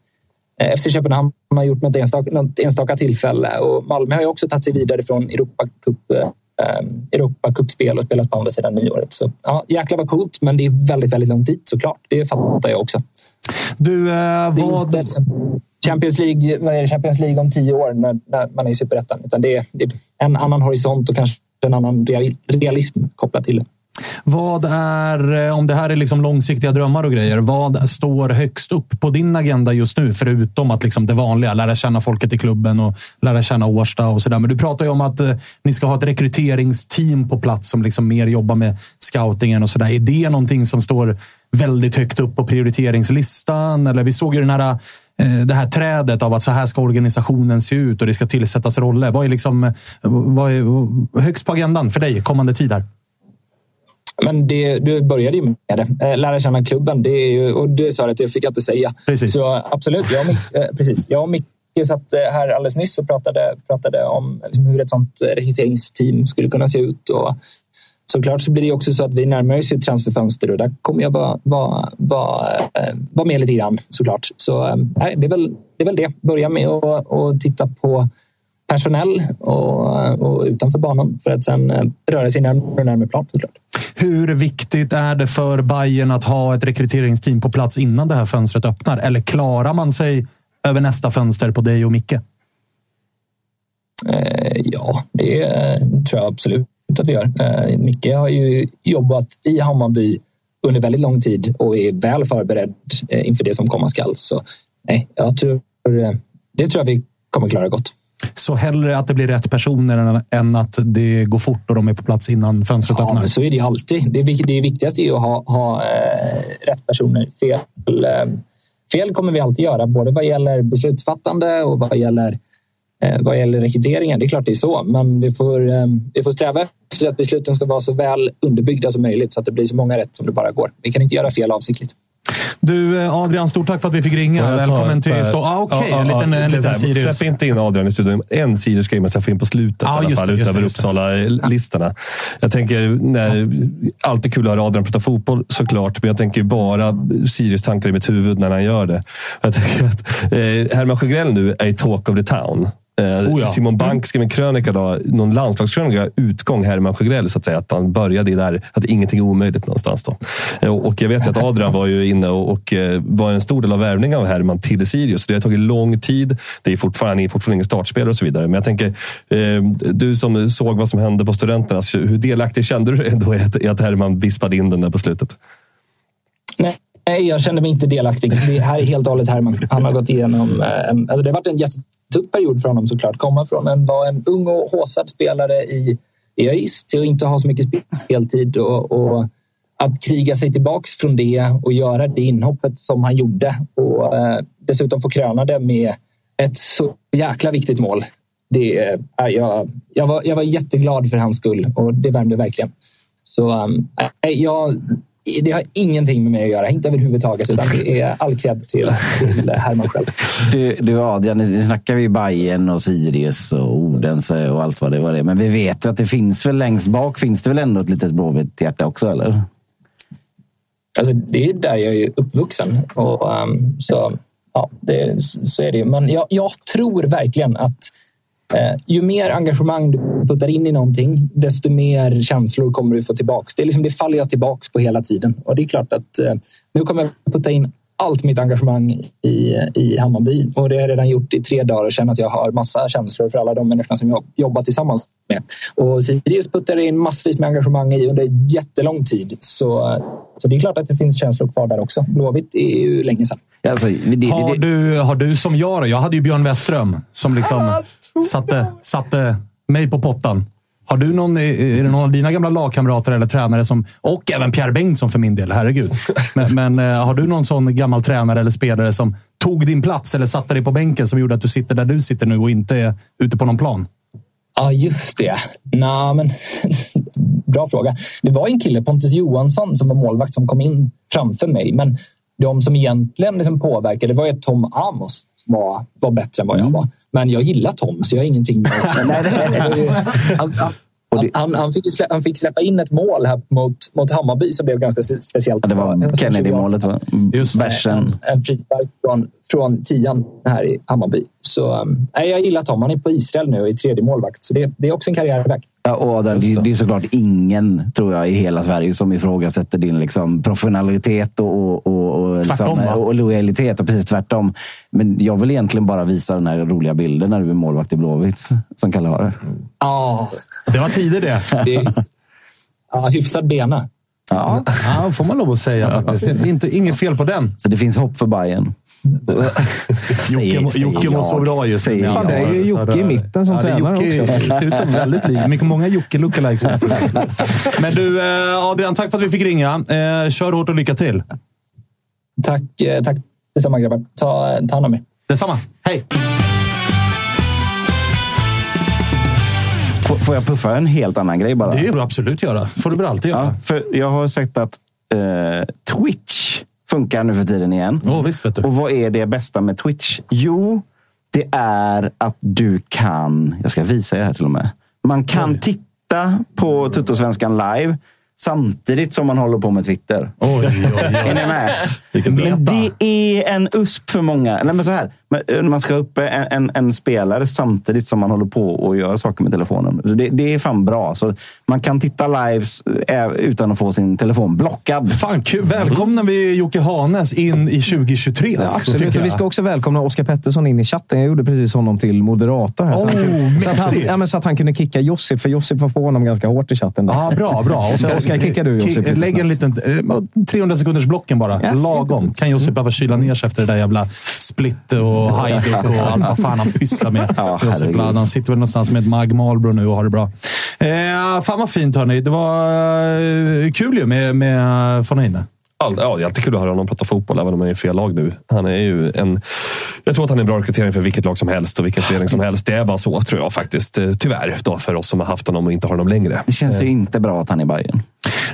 Eh, FC Köpenhamn har gjort något enstaka, något enstaka tillfälle och Malmö har ju också tagit sig vidare från Europa Cup, eh, Europa Cup-spel och spelat på andra sidan nyåret. Så ja, jäklar vad coolt, men det är väldigt, väldigt lång tid såklart. Det fattar jag också. Du, eh, vad... Champions League, vad är det, Champions League om tio år när, när man är i superettan. Utan det är, det är en annan horisont och kanske en annan real- realism kopplat till det. Vad är, eh, om det här är liksom långsiktiga drömmar och grejer, vad står högst upp på din agenda just nu? Förutom att liksom det vanliga, lära känna folket i klubben och lära känna Årsta och sådär. Men du pratar ju om att eh, ni ska ha ett rekryteringsteam på plats som liksom mer jobbar med scoutingen och sådär. Är det någonting som står väldigt högt upp på prioriteringslistan? Eller vi såg ju den här eh, det här trädet av att så här ska organisationen se ut och det ska tillsättas roller. Vad är, liksom, vad är högst på agendan för dig kommande tid här? Men det, du började ju med det. Eh, Lära känna klubben. Det är ju, och det sa jag att det fick jag inte säga. Precis. Så absolut, jag och Mic- eh, precis. Jag och Micke satt eh, här alldeles nyss och pratade, pratade om liksom hur ett sånt rekryteringsteam skulle kunna se ut. Och såklart så blir det också så att vi närmar oss ett transferfönster och där kommer jag vara, vara, vara, vara med lite grann såklart. Så nej, det, är väl, det är väl det. Börja med att titta på personell och, och utanför banan för att sen eh, röra sig närmare och närmare plan såklart. Hur viktigt är det för Bayern att ha ett rekryteringsteam på plats innan det här fönstret öppnar? Eller klarar man sig över nästa fönster på dig och Micke? Eh, ja, det eh, tror jag absolut att vi gör. Micke har ju jobbat i Hammarby under väldigt lång tid och är väl förberedd inför det som komma skall. Så nej, jag tror, det tror jag vi kommer klara gott. Så hellre att det blir rätt personer än- att det går fort och de är på plats innan fönstret Ja, öppnar. så är det alltid. Det, det viktigaste är ju att ha, ha eh, rätt personer. Fel, eh, fel kommer vi alltid göra, både vad gäller beslutsfattande och vad gäller, eh, vad gäller rekryteringen. Det är klart det är så, men vi får, vi får sträva efter att besluten ska vara så väl underbyggda som möjligt så att det blir så många rätt som det bara går. Vi kan inte göra fel avsiktligt. Du eh, Adrian, stort tack för att vi fick ringa. Välkommen till par- stå. Ah, Okej, Ja, en ja, liten, ja, en liten Sirius. Släpp inte in Adrian i studion. En Sirius-grej måste jag få in på slutet Ja, i alla fall, det, utöver. Uppsala-listorna. Jag tänker, när, alltid kul att höra Adrian prata fotboll såklart, men jag tänker bara Sirius-tankar i mitt huvud när han gör det. Jag tänker att eh, Herman Sjögrell nu är talk of the town. Eh, Oh ja. Simon Bank skrev en krönika, då, någon landslagskrönika, utgång Herman Sjögrell, så att säga. Att han började i där, att ingenting är omöjligt någonstans. Då. Eh, Och jag vet ju att Adrian var ju inne och, och eh, var en stor del av värvningen av Herman till Sirius. Det har tagit lång tid. Det är fortfarande, han är fortfarande ingen startspelare och så vidare. Men jag tänker, eh, du som såg vad som hände på Studenterna, hur delaktig kände du dig ändå i att, i att Herman vispade in den där på slutet? Nej, nej, jag kände mig inte delaktig. Det här är helt och hållet Herman. Han har gått igenom... En, alltså det har varit en tuff period för honom såklart. Komma från en, vara en ung och håsad spelare i, i ÖIS till att inte ha så mycket speltid och, och att kriga sig tillbaks från det och göra det inhoppet som han gjorde och eh, dessutom få kröna det med ett så jäkla viktigt mål. Det, är jag, jag, var, jag var jätteglad för hans skull och det värmde verkligen. Så eh, jag, det har ingenting med mig att göra, inte överhuvudtaget, utan det är all cred till, till Herman själv. Du, du Adrian, nu snackar vi Bayern och Sirius och Odense och allt vad det var. Det. Men vi vet ju att det finns väl längst bak finns det väl ändå ett litet Blåvitt-hjärta också, eller? Alltså, det är där jag är uppvuxen. Och, um, så, ja, det, så är det ju. Men jag, jag tror verkligen att eh, ju mer engagemang du puttar in i någonting, desto mer känslor kommer du få tillbaka. Det, är liksom, det faller jag tillbaka på hela tiden. Och det är klart att eh, nu kommer jag putta in allt mitt engagemang i, i Hammarby. Och det har jag redan gjort i tre dagar och känner att jag har massa känslor för alla de människorna som jag jobbar tillsammans med. Och Sirius puttar in massvis med engagemang i under jättelång tid. Så, så det är klart att det finns känslor kvar där också. Blåvitt är ju länge sedan. Alltså, det, det, Har du, har du som jag då? Jag hade ju Björn Westström som liksom satte, satte mig på pottan. Har du någon, är det någon av dina gamla lagkamrater eller tränare, som, och även Pierre Bengtsson för min del, herregud. Men, men eh, har du någon sån gammal tränare eller spelare som tog din plats eller satte dig på bänken som gjorde att du sitter där du sitter nu och inte är ute på någon plan? Ja, just det. Nå, men, bra fråga. Det var en kille, Pontus Johansson, som var målvakt som kom in framför mig. Men de som egentligen liksom påverkade var ju Tom Amos var, var bättre än vad jag var. Men jag gillar Tom, så jag har ingenting med han, han, fick släppa, han fick släppa in ett mål här mot, mot Hammarby som blev ganska spe, speciellt. Ja, det var Kennedy-målet, va? Just Bärsen. En, en frispark från, från tian här i Hammarby. Så um, jag gillar Tom. Han är på Israel nu och är tredje målvakt. Så det, det är också en karriärväg. Ja, och det, det är såklart ingen, tror jag, i hela Sverige som ifrågasätter din liksom, professionalitet och, och, och, liksom, och lojalitet. Och precis tvärtom. Men jag vill egentligen bara visa den här roliga bilden när du är målvakt i Blåvitt, som Kalle har det. Ja. Det var tider det. det ja, hyfsad bena. Ja. ja, får man lov att säga faktiskt. Inte, inget fel på den. Så det finns hopp för Bayern. Jocke mår så bra just nu. Fan, det är ju Jocke i mitten som ja, tränare Jocke, också. Det ser ut som väldigt lik. Mycket många Jocke lookalikes. Men du, eh, Adrian, tack för att vi fick ringa. Eh, kör hårt och lycka till. Tack, eh, tack detsamma grabbar. Ta, ta hand om er. Detsamma. Hej! Får, får jag puffa en helt annan grej bara? Det får du absolut göra. får du väl alltid göra. Ja, för jag har sett att eh, Twitch funkar nu för tiden igen. Oh, visst, vet du. Och vad är det bästa med Twitch? Jo, det är att du kan... Jag ska visa er här till och med. Man kan Oj. titta på Tuttosvenskan live samtidigt som man håller på med Twitter. Oj, oj, oj. är ni med? Men det är en USP för många. Nej, men så här, man ska upp en, en, en, spelare samtidigt som man håller på och gör saker med telefonen. Det, det är fan bra. Så man kan titta lives utan att få sin telefon blockad. Fan kul. Välkomnar vi Jocke Hanes in i 2023. Ja, absolut. Och vi ska också välkomna Oskar Pettersson in i chatten. Jag gjorde precis honom till moderator. Här, oh, så, han, så, att han, ja, men så att han kunde kicka Josip, för Josip var på honom ganska hårt i chatten. Ja, ah, bra, bra. Oskar, Oskar kickar du Josip. Lägg en liten 300 sekunders blocken bara. Ja, Lagom. Kan Josip behöva kyla ner sig efter det där jävla split och hajduk och allt vad fan han pysslar med. Ja. Han sitter väl någonstans med ett Mag Marlboro nu och har det bra. Eh, fan vad fint hörni. Det var eh, kul ju med, med von Heine. Ja, det är alltid kul att höra honom prata fotboll, även om han är i fel lag nu. Han är ju en, jag tror att han är en bra rekrytering för vilket lag som helst och vilken förening som helst. Det är bara så, tror jag faktiskt. Eh, tyvärr, då, för oss som har haft honom och inte har honom längre. Det känns ju inte bra att han är i Bayern.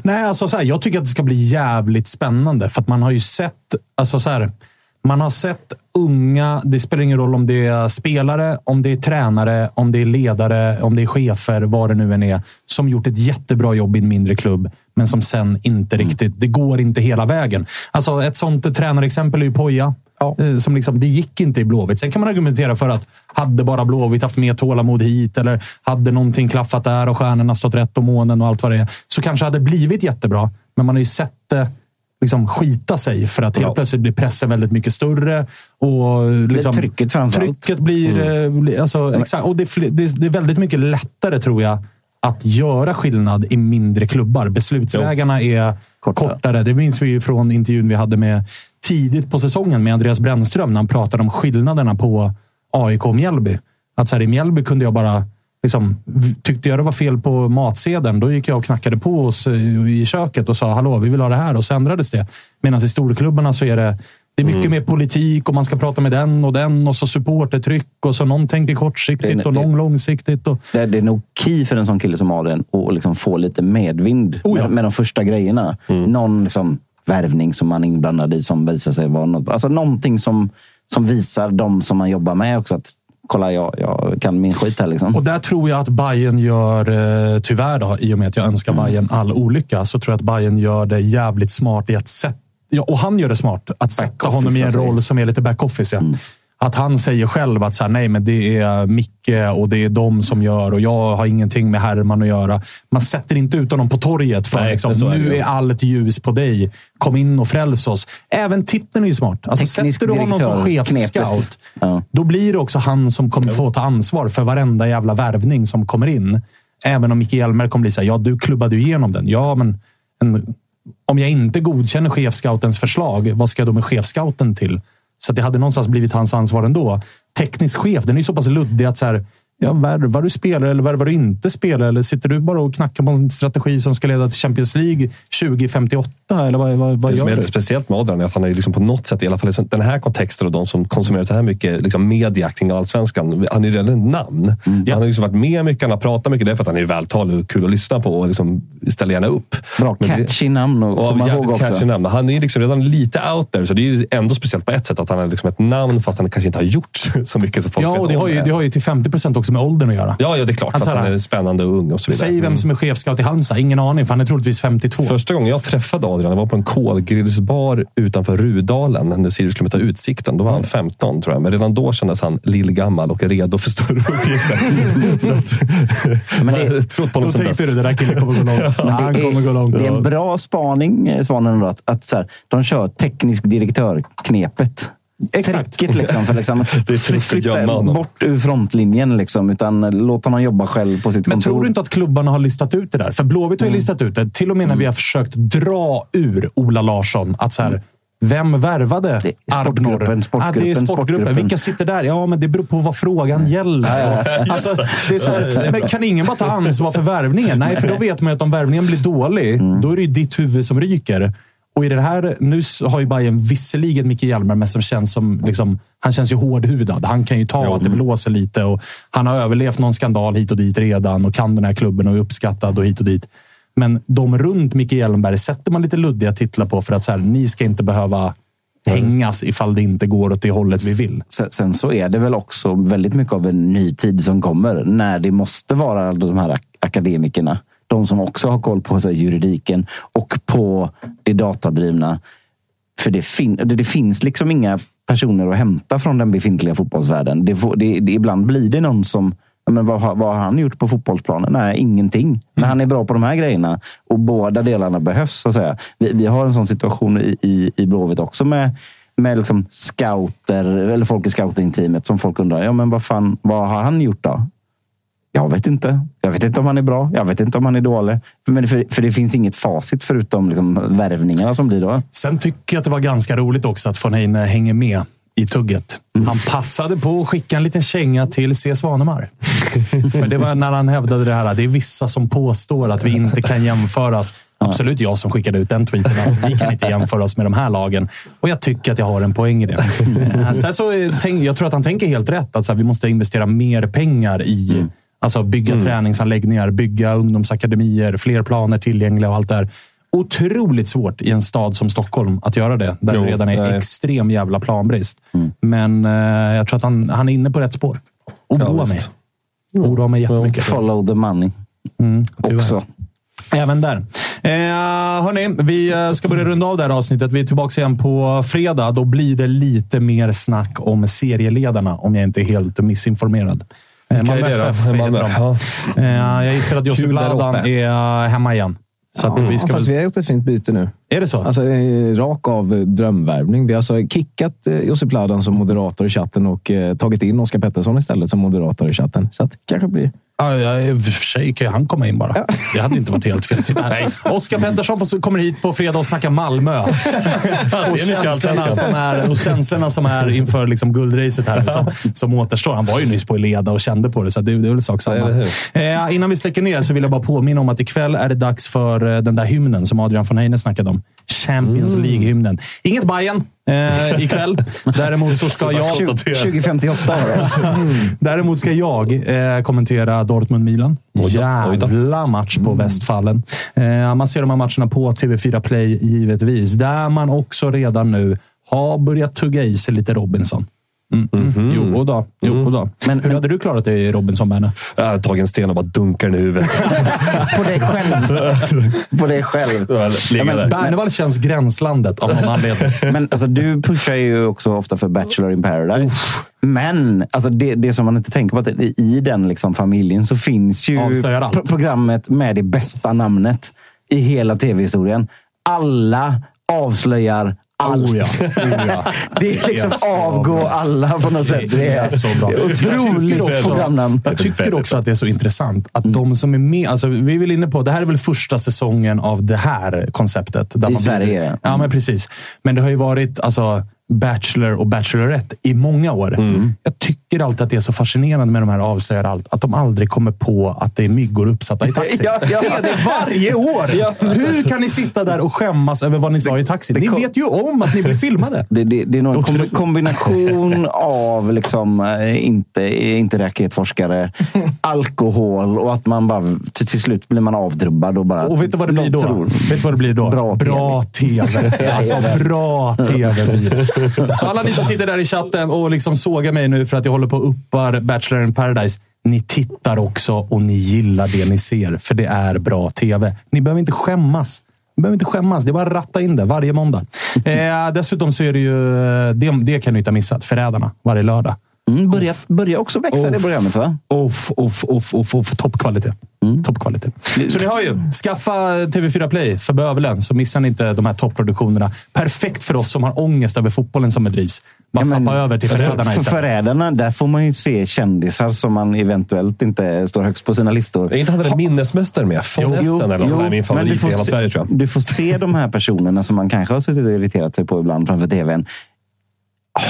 Nej, alltså så här, jag tycker att det ska bli jävligt spännande. För att man har ju sett... Alltså så här, man har sett unga, det spelar ingen roll om det är spelare, om det är tränare, om det är ledare, om det är chefer, vad det nu än är, som gjort ett jättebra jobb i en mindre klubb, men som sen inte riktigt... Det går inte hela vägen. Alltså ett sånt tränarexempel är ju Poja. Ja. Som liksom, det gick inte i Blåvitt. Sen kan man argumentera för att hade bara Blåvitt haft mer tålamod hit eller hade någonting klaffat där och stjärnorna stått rätt och månen och allt vad det är, så kanske hade blivit jättebra. Men man har ju sett det liksom skita sig för att helt ja. plötsligt blir pressen väldigt mycket större. Och liksom, det trycket framförallt. Trycket blir... Mm. Alltså, exakt, och det, det, det är väldigt mycket lättare, tror jag, att göra skillnad i mindre klubbar. Beslutsvägarna jo. är kortare. kortare. Det minns vi ju från intervjun vi hade med tidigt på säsongen med Andreas Brännström när han pratade om skillnaderna på AIK och Mjällby. Att så här, I Mjällby kunde jag bara... Liksom, tyckte jag det var fel på matsedeln, då gick jag och knackade på oss i köket och sa hallå, vi vill ha det här. Och så ändrades det. Medan i storklubbarna så är det det är mycket mm. mer politik och man ska prata med den och den och så supportertryck och så någon tänker kortsiktigt det, och någon det, långsiktigt. Och... Det, det, är nog key för en sån kille som Adrian att liksom få lite medvind oh ja. med, med, de första grejerna. Mm. Någon liksom, värvning som man är inblandad i som visar sig vara något. Alltså någonting som, som visar de som man jobbar med också att kolla, jag, jag kan min skit här. Liksom. Och där tror jag att Bayern gör, eh, tyvärr då, i och med att jag önskar mm. Bayern all olycka, så tror jag att Bayern gör det jävligt smart i att sätta Ja, och han gör det smart. Att sätta honom i en alltså. roll som är lite back-office. Ja. Mm. Att han säger själv att så här, nej, men det är Micke och det är de som gör och jag har ingenting med Herman att göra. Man sätter inte ut honom på torget för nej, liksom, nu är allt ljus på dig. Kom in och fräls oss. Även titeln är ju smart. Alltså, sätter du honom som chefscout, ja. då blir det också han som kommer få ta ansvar för varenda jävla värvning som kommer in. Även om Micke Hjelmer kommer bli så här, ja, du klubbade ju igenom den. Ja, men en om jag inte godkänner chefscoutens förslag, vad ska jag då med chefscouten till? Så det hade någonstans blivit hans ansvar ändå. Teknisk chef, den är ju så pass luddig att så här, ja, värvar du spelare eller värvar du inte spelare? Eller sitter du bara och knackar på en strategi som ska leda till Champions League 2058? Eller vad, vad, vad Det som är lite speciellt med Adrian är att han är liksom på något sätt, i alla fall i den här kontexten och de som konsumerar så här mycket liksom media kring allsvenskan. Han är redan ett namn. Han har liksom varit med mycket, han har pratat mycket. Det är för att han är vältalig och kul att lyssna på och liksom ställer gärna upp. Bra catchy namn att Ja, komma ihåg också. catchy namn. Han är liksom redan lite out there, så det är ändå speciellt på ett sätt att han är liksom ett namn fast han kanske inte har gjort så mycket som folk Ja, och det har, ju, det har ju till 50 procent också med åldern att göra. Ja, ja, det är klart. Alltså, att han är spännande och ung och så vidare. Säg vem Mm. som är chefscout i Halmstad. Ingen aning, för han är troligtvis 52. Första gången jag träffade Adrian var på en kolgrillsbar utanför Rudalen när Sirius skulle ta utsikten. Då var han 15 tror jag. Men redan då kändes han lillgammal och redo för större uppgifter. så att, Men det- jag har trott på Då honom sen tänkte du, det där killen kommer gå långt. Men Han kommer gå är, långt. det är en bra spaning, eh, Svanen, att, att så här, de kör teknisk direktör-knepet. Exakt. Tricket liksom. För liksom Det är flytta bort ur frontlinjen. Liksom, utan låt honom jobba själv på sitt Men kontor. tror du inte att klubbarna har listat ut det där? För Blåvitt har Mm. ju listat ut det. Till och med när vi har försökt dra ur Ola Larsson. Att så här, vem värvade Mm. Det är Arbnor? sportgruppen, Ah, det är sportgruppen, sportgruppen. sportgruppen. Vilka sitter där? Ja, men det beror på vad frågan gäller. Alltså, det är så här, men kan ingen bara ta ansvar för värvningen? Nej, för då vet man att om värvningen blir dålig, Mm. då är det ju ditt huvud som ryker. Och i det här, nu har ju Bayern visserligen Micke Hjelmer, men som känns som, liksom, han känns ju hårdhudad. Han kan ju ta att det blåser lite och han har överlevt någon skandal hit och dit redan och kan den här klubben och är uppskattad och hit och dit. Men de runt Micke Hjelmberg sätter man lite luddiga titlar på för att så här, ni ska inte behöva hängas ifall det inte går åt det hållet vi vill. Sen, sen så är det väl också väldigt mycket av en ny tid som kommer. När det måste vara de här ak- akademikerna. De som också har koll på så här, juridiken och på det datadrivna. För det, fin det, det finns liksom inga personer att hämta från den befintliga fotbollsvärlden. Det det, det, ibland blir det någon som ja, men vad, har- vad har han gjort på fotbollsplanen? Nej, ingenting. Men han är bra på de här grejerna och båda delarna behövs. Så att säga. Vi, vi har en sån situation i, i, i Blåvitt också med, med liksom scouter, eller folk i scoutingteamet som folk undrar, ja men vad fan, vad har han gjort då? Jag vet inte. Jag vet inte om han är bra. Jag vet inte om han är dålig. Men för, för det finns inget facit förutom liksom värvningarna som blir då. Sen tycker jag att det var ganska roligt också att von Heine hänger med i tugget. Han passade på att skicka en liten känga till C. Svanemar. För det var när han hävdade det här. Det är vissa som påstår att vi inte kan jämföras. Absolut jag som skickade ut den tweeten. Att vi kan inte jämföras med de här lagen. Och jag tycker att jag har en poäng i det. Eh, Sen så, eh, jag tror att han tänker helt rätt. Att så här, vi måste investera mer pengar i Alltså bygga träningsanläggningar, bygga ungdomsakademier, fler planer tillgängliga och allt det här. Otroligt svårt i en stad som Stockholm att göra det. Där Jo, det redan är nej. extrem jävla planbrist. Men eh, jag tror att han, han är inne på rätt spår. Oroar mig. Oroar mig jättemycket. Follow the money. tyvärr. också. Även där. Eh, hörni, vi eh, ska börja runda av det här avsnittet. Vi är tillbaka igen på fredag. Då blir det lite mer snack om serieledarna, om jag inte är helt missinformerad. Eh, Malmö? FF heter Malmö, de. ja. Eh, jag gissar att Josip Kul där Ladan uppe. är hemma igen. Så att vi ska Fast väl... vi har gjort ett fint byte nu. Är det så? Alltså, eh, rak av drömvärvning. Vi har alltså kickat Josip Ladan som moderator i chatten och eh, tagit in Oskar Pettersson istället som moderator i chatten. Så att det kanske blir... Ja, ja, I och för sig kan ju han komma in bara. Det hade inte varit helt fel. Här. Oskar Pettersson kommer hit på fredag och snackar Malmö. och, känslorna som är, och känslorna som är inför liksom guldracet här som, som återstår. Han var ju nyss på Eleda och kände på det, så det, det är väl sak samma. Eh, innan vi släcker ner så vill jag bara påminna om att ikväll är det dags för eh, den där hymnen som Adrian von Heine snackade om. Champions League-hymnen. Inget Bayern eh, ikväll. Däremot så ska jag... 2058 var det. Däremot ska jag eh, kommentera Dortmund-Milan. Jävla match på Westfallen. Eh, man ser de här matcherna på TV4 Play givetvis. Där man också redan nu har börjat tugga i sig lite Robinson. Mm. Mm. Jo då. Jo då. Men hur hade du klarat dig i Robinson, Berne? Jag hade tagit en sten och bara dunkar den i huvudet. På dig själv. På dig själv. Ligga men-. Bernevall känns gränslandet av någon anledning. Men alltså, du pushar ju också ofta för Bachelor in paradise. Men alltså, det, det som man inte tänker på, att i den liksom, familjen så finns ju Avslöjar allt. pro- programmet med det bästa namnet i hela tv-historien. Alla avslöjar allt. Oh ja. Oh ja. Det är liksom så avgå bra. alla på något sätt. Det är, så bra. otroligt också- programnamn. Jag tycker också att det är så intressant att de som är med... Alltså, vi är väl inne på, det här är väl första säsongen av det här konceptet. Där I man Sverige, ja. Ja, men precis. Men det har ju varit alltså, Bachelor och Bachelorette i många år. Jag tycker tycker alltid att det är så fascinerande med de här avslöjar allt. Att de aldrig kommer på att det är myggor uppsatta i taxin. Ja, ja. Det är det varje år! Hur kan ni sitta där och skämmas över vad ni sa i taxin? Ni vet ju om att ni blir filmade. Det, det, det är nog en kombi- kombination av liksom, eh, inte, inte raketforskare, alkohol och att man bara till, till slut blir man avdrubbad. Och, bara, Och vet du vad det blir då? Tror- Vet du vad det blir då? Bra TV. Bra TV. Alltså, bra TV. Så alla ni som sitter där i chatten och liksom sågar mig nu för att jag håller på och uppar Bachelor in paradise. Ni tittar också och ni gillar det ni ser, för det är bra TV. Ni behöver inte skämmas. Ni behöver inte skämmas. Det är bara att ratta in det varje måndag. Eh, dessutom så är det ju, det, det kan ni inte ha missat, Förrädarna varje lördag. Mm, börjar, börjar också växa det Uff. programmet va? Off, off, off, off, off. Toppkvalitet. Toppkvalitet. Så ni har ju, skaffa TV4 Play för bövelen så missar ni inte de här topproduktionerna. Perfekt för oss som har ångest över fotbollen som bedrivs. Bara Ja, men sappa över till Förrädarna för, för istället. Förrädarna, där får man ju se kändisar som man eventuellt inte står högst på sina listor. Är inte han den minnesmästaren med? Von Essen eller något? Det min men favorit du i får hela se- Sverige tror jag. Du får se de här personerna som man kanske har suttit och irriterat sig på ibland framför tvn.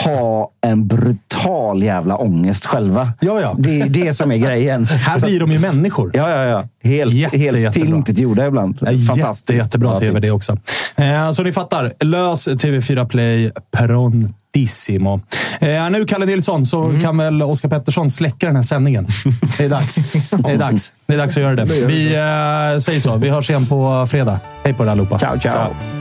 Ha en brutal jävla ångest själva. Ja, ja. Det är det som är grejen. Här Så- blir de ju människor. Ja, ja, ja. Helt, Jätte, helt jättebra. tillintetgjorda ibland. Ja, Jätte, Fantastiskt. jättebra tv det också. Eh, så ni fattar. Lös TV4 Play prontissimo. Eh, nu, Kalle Nilsson, så Mm. kan väl Oskar Pettersson släcka den här sändningen. Det är dags. Det är dags. Det är dags att göra det. Vi eh, säger så. Vi hörs igen på fredag. Hej på er allihopa. Ciao, ciao.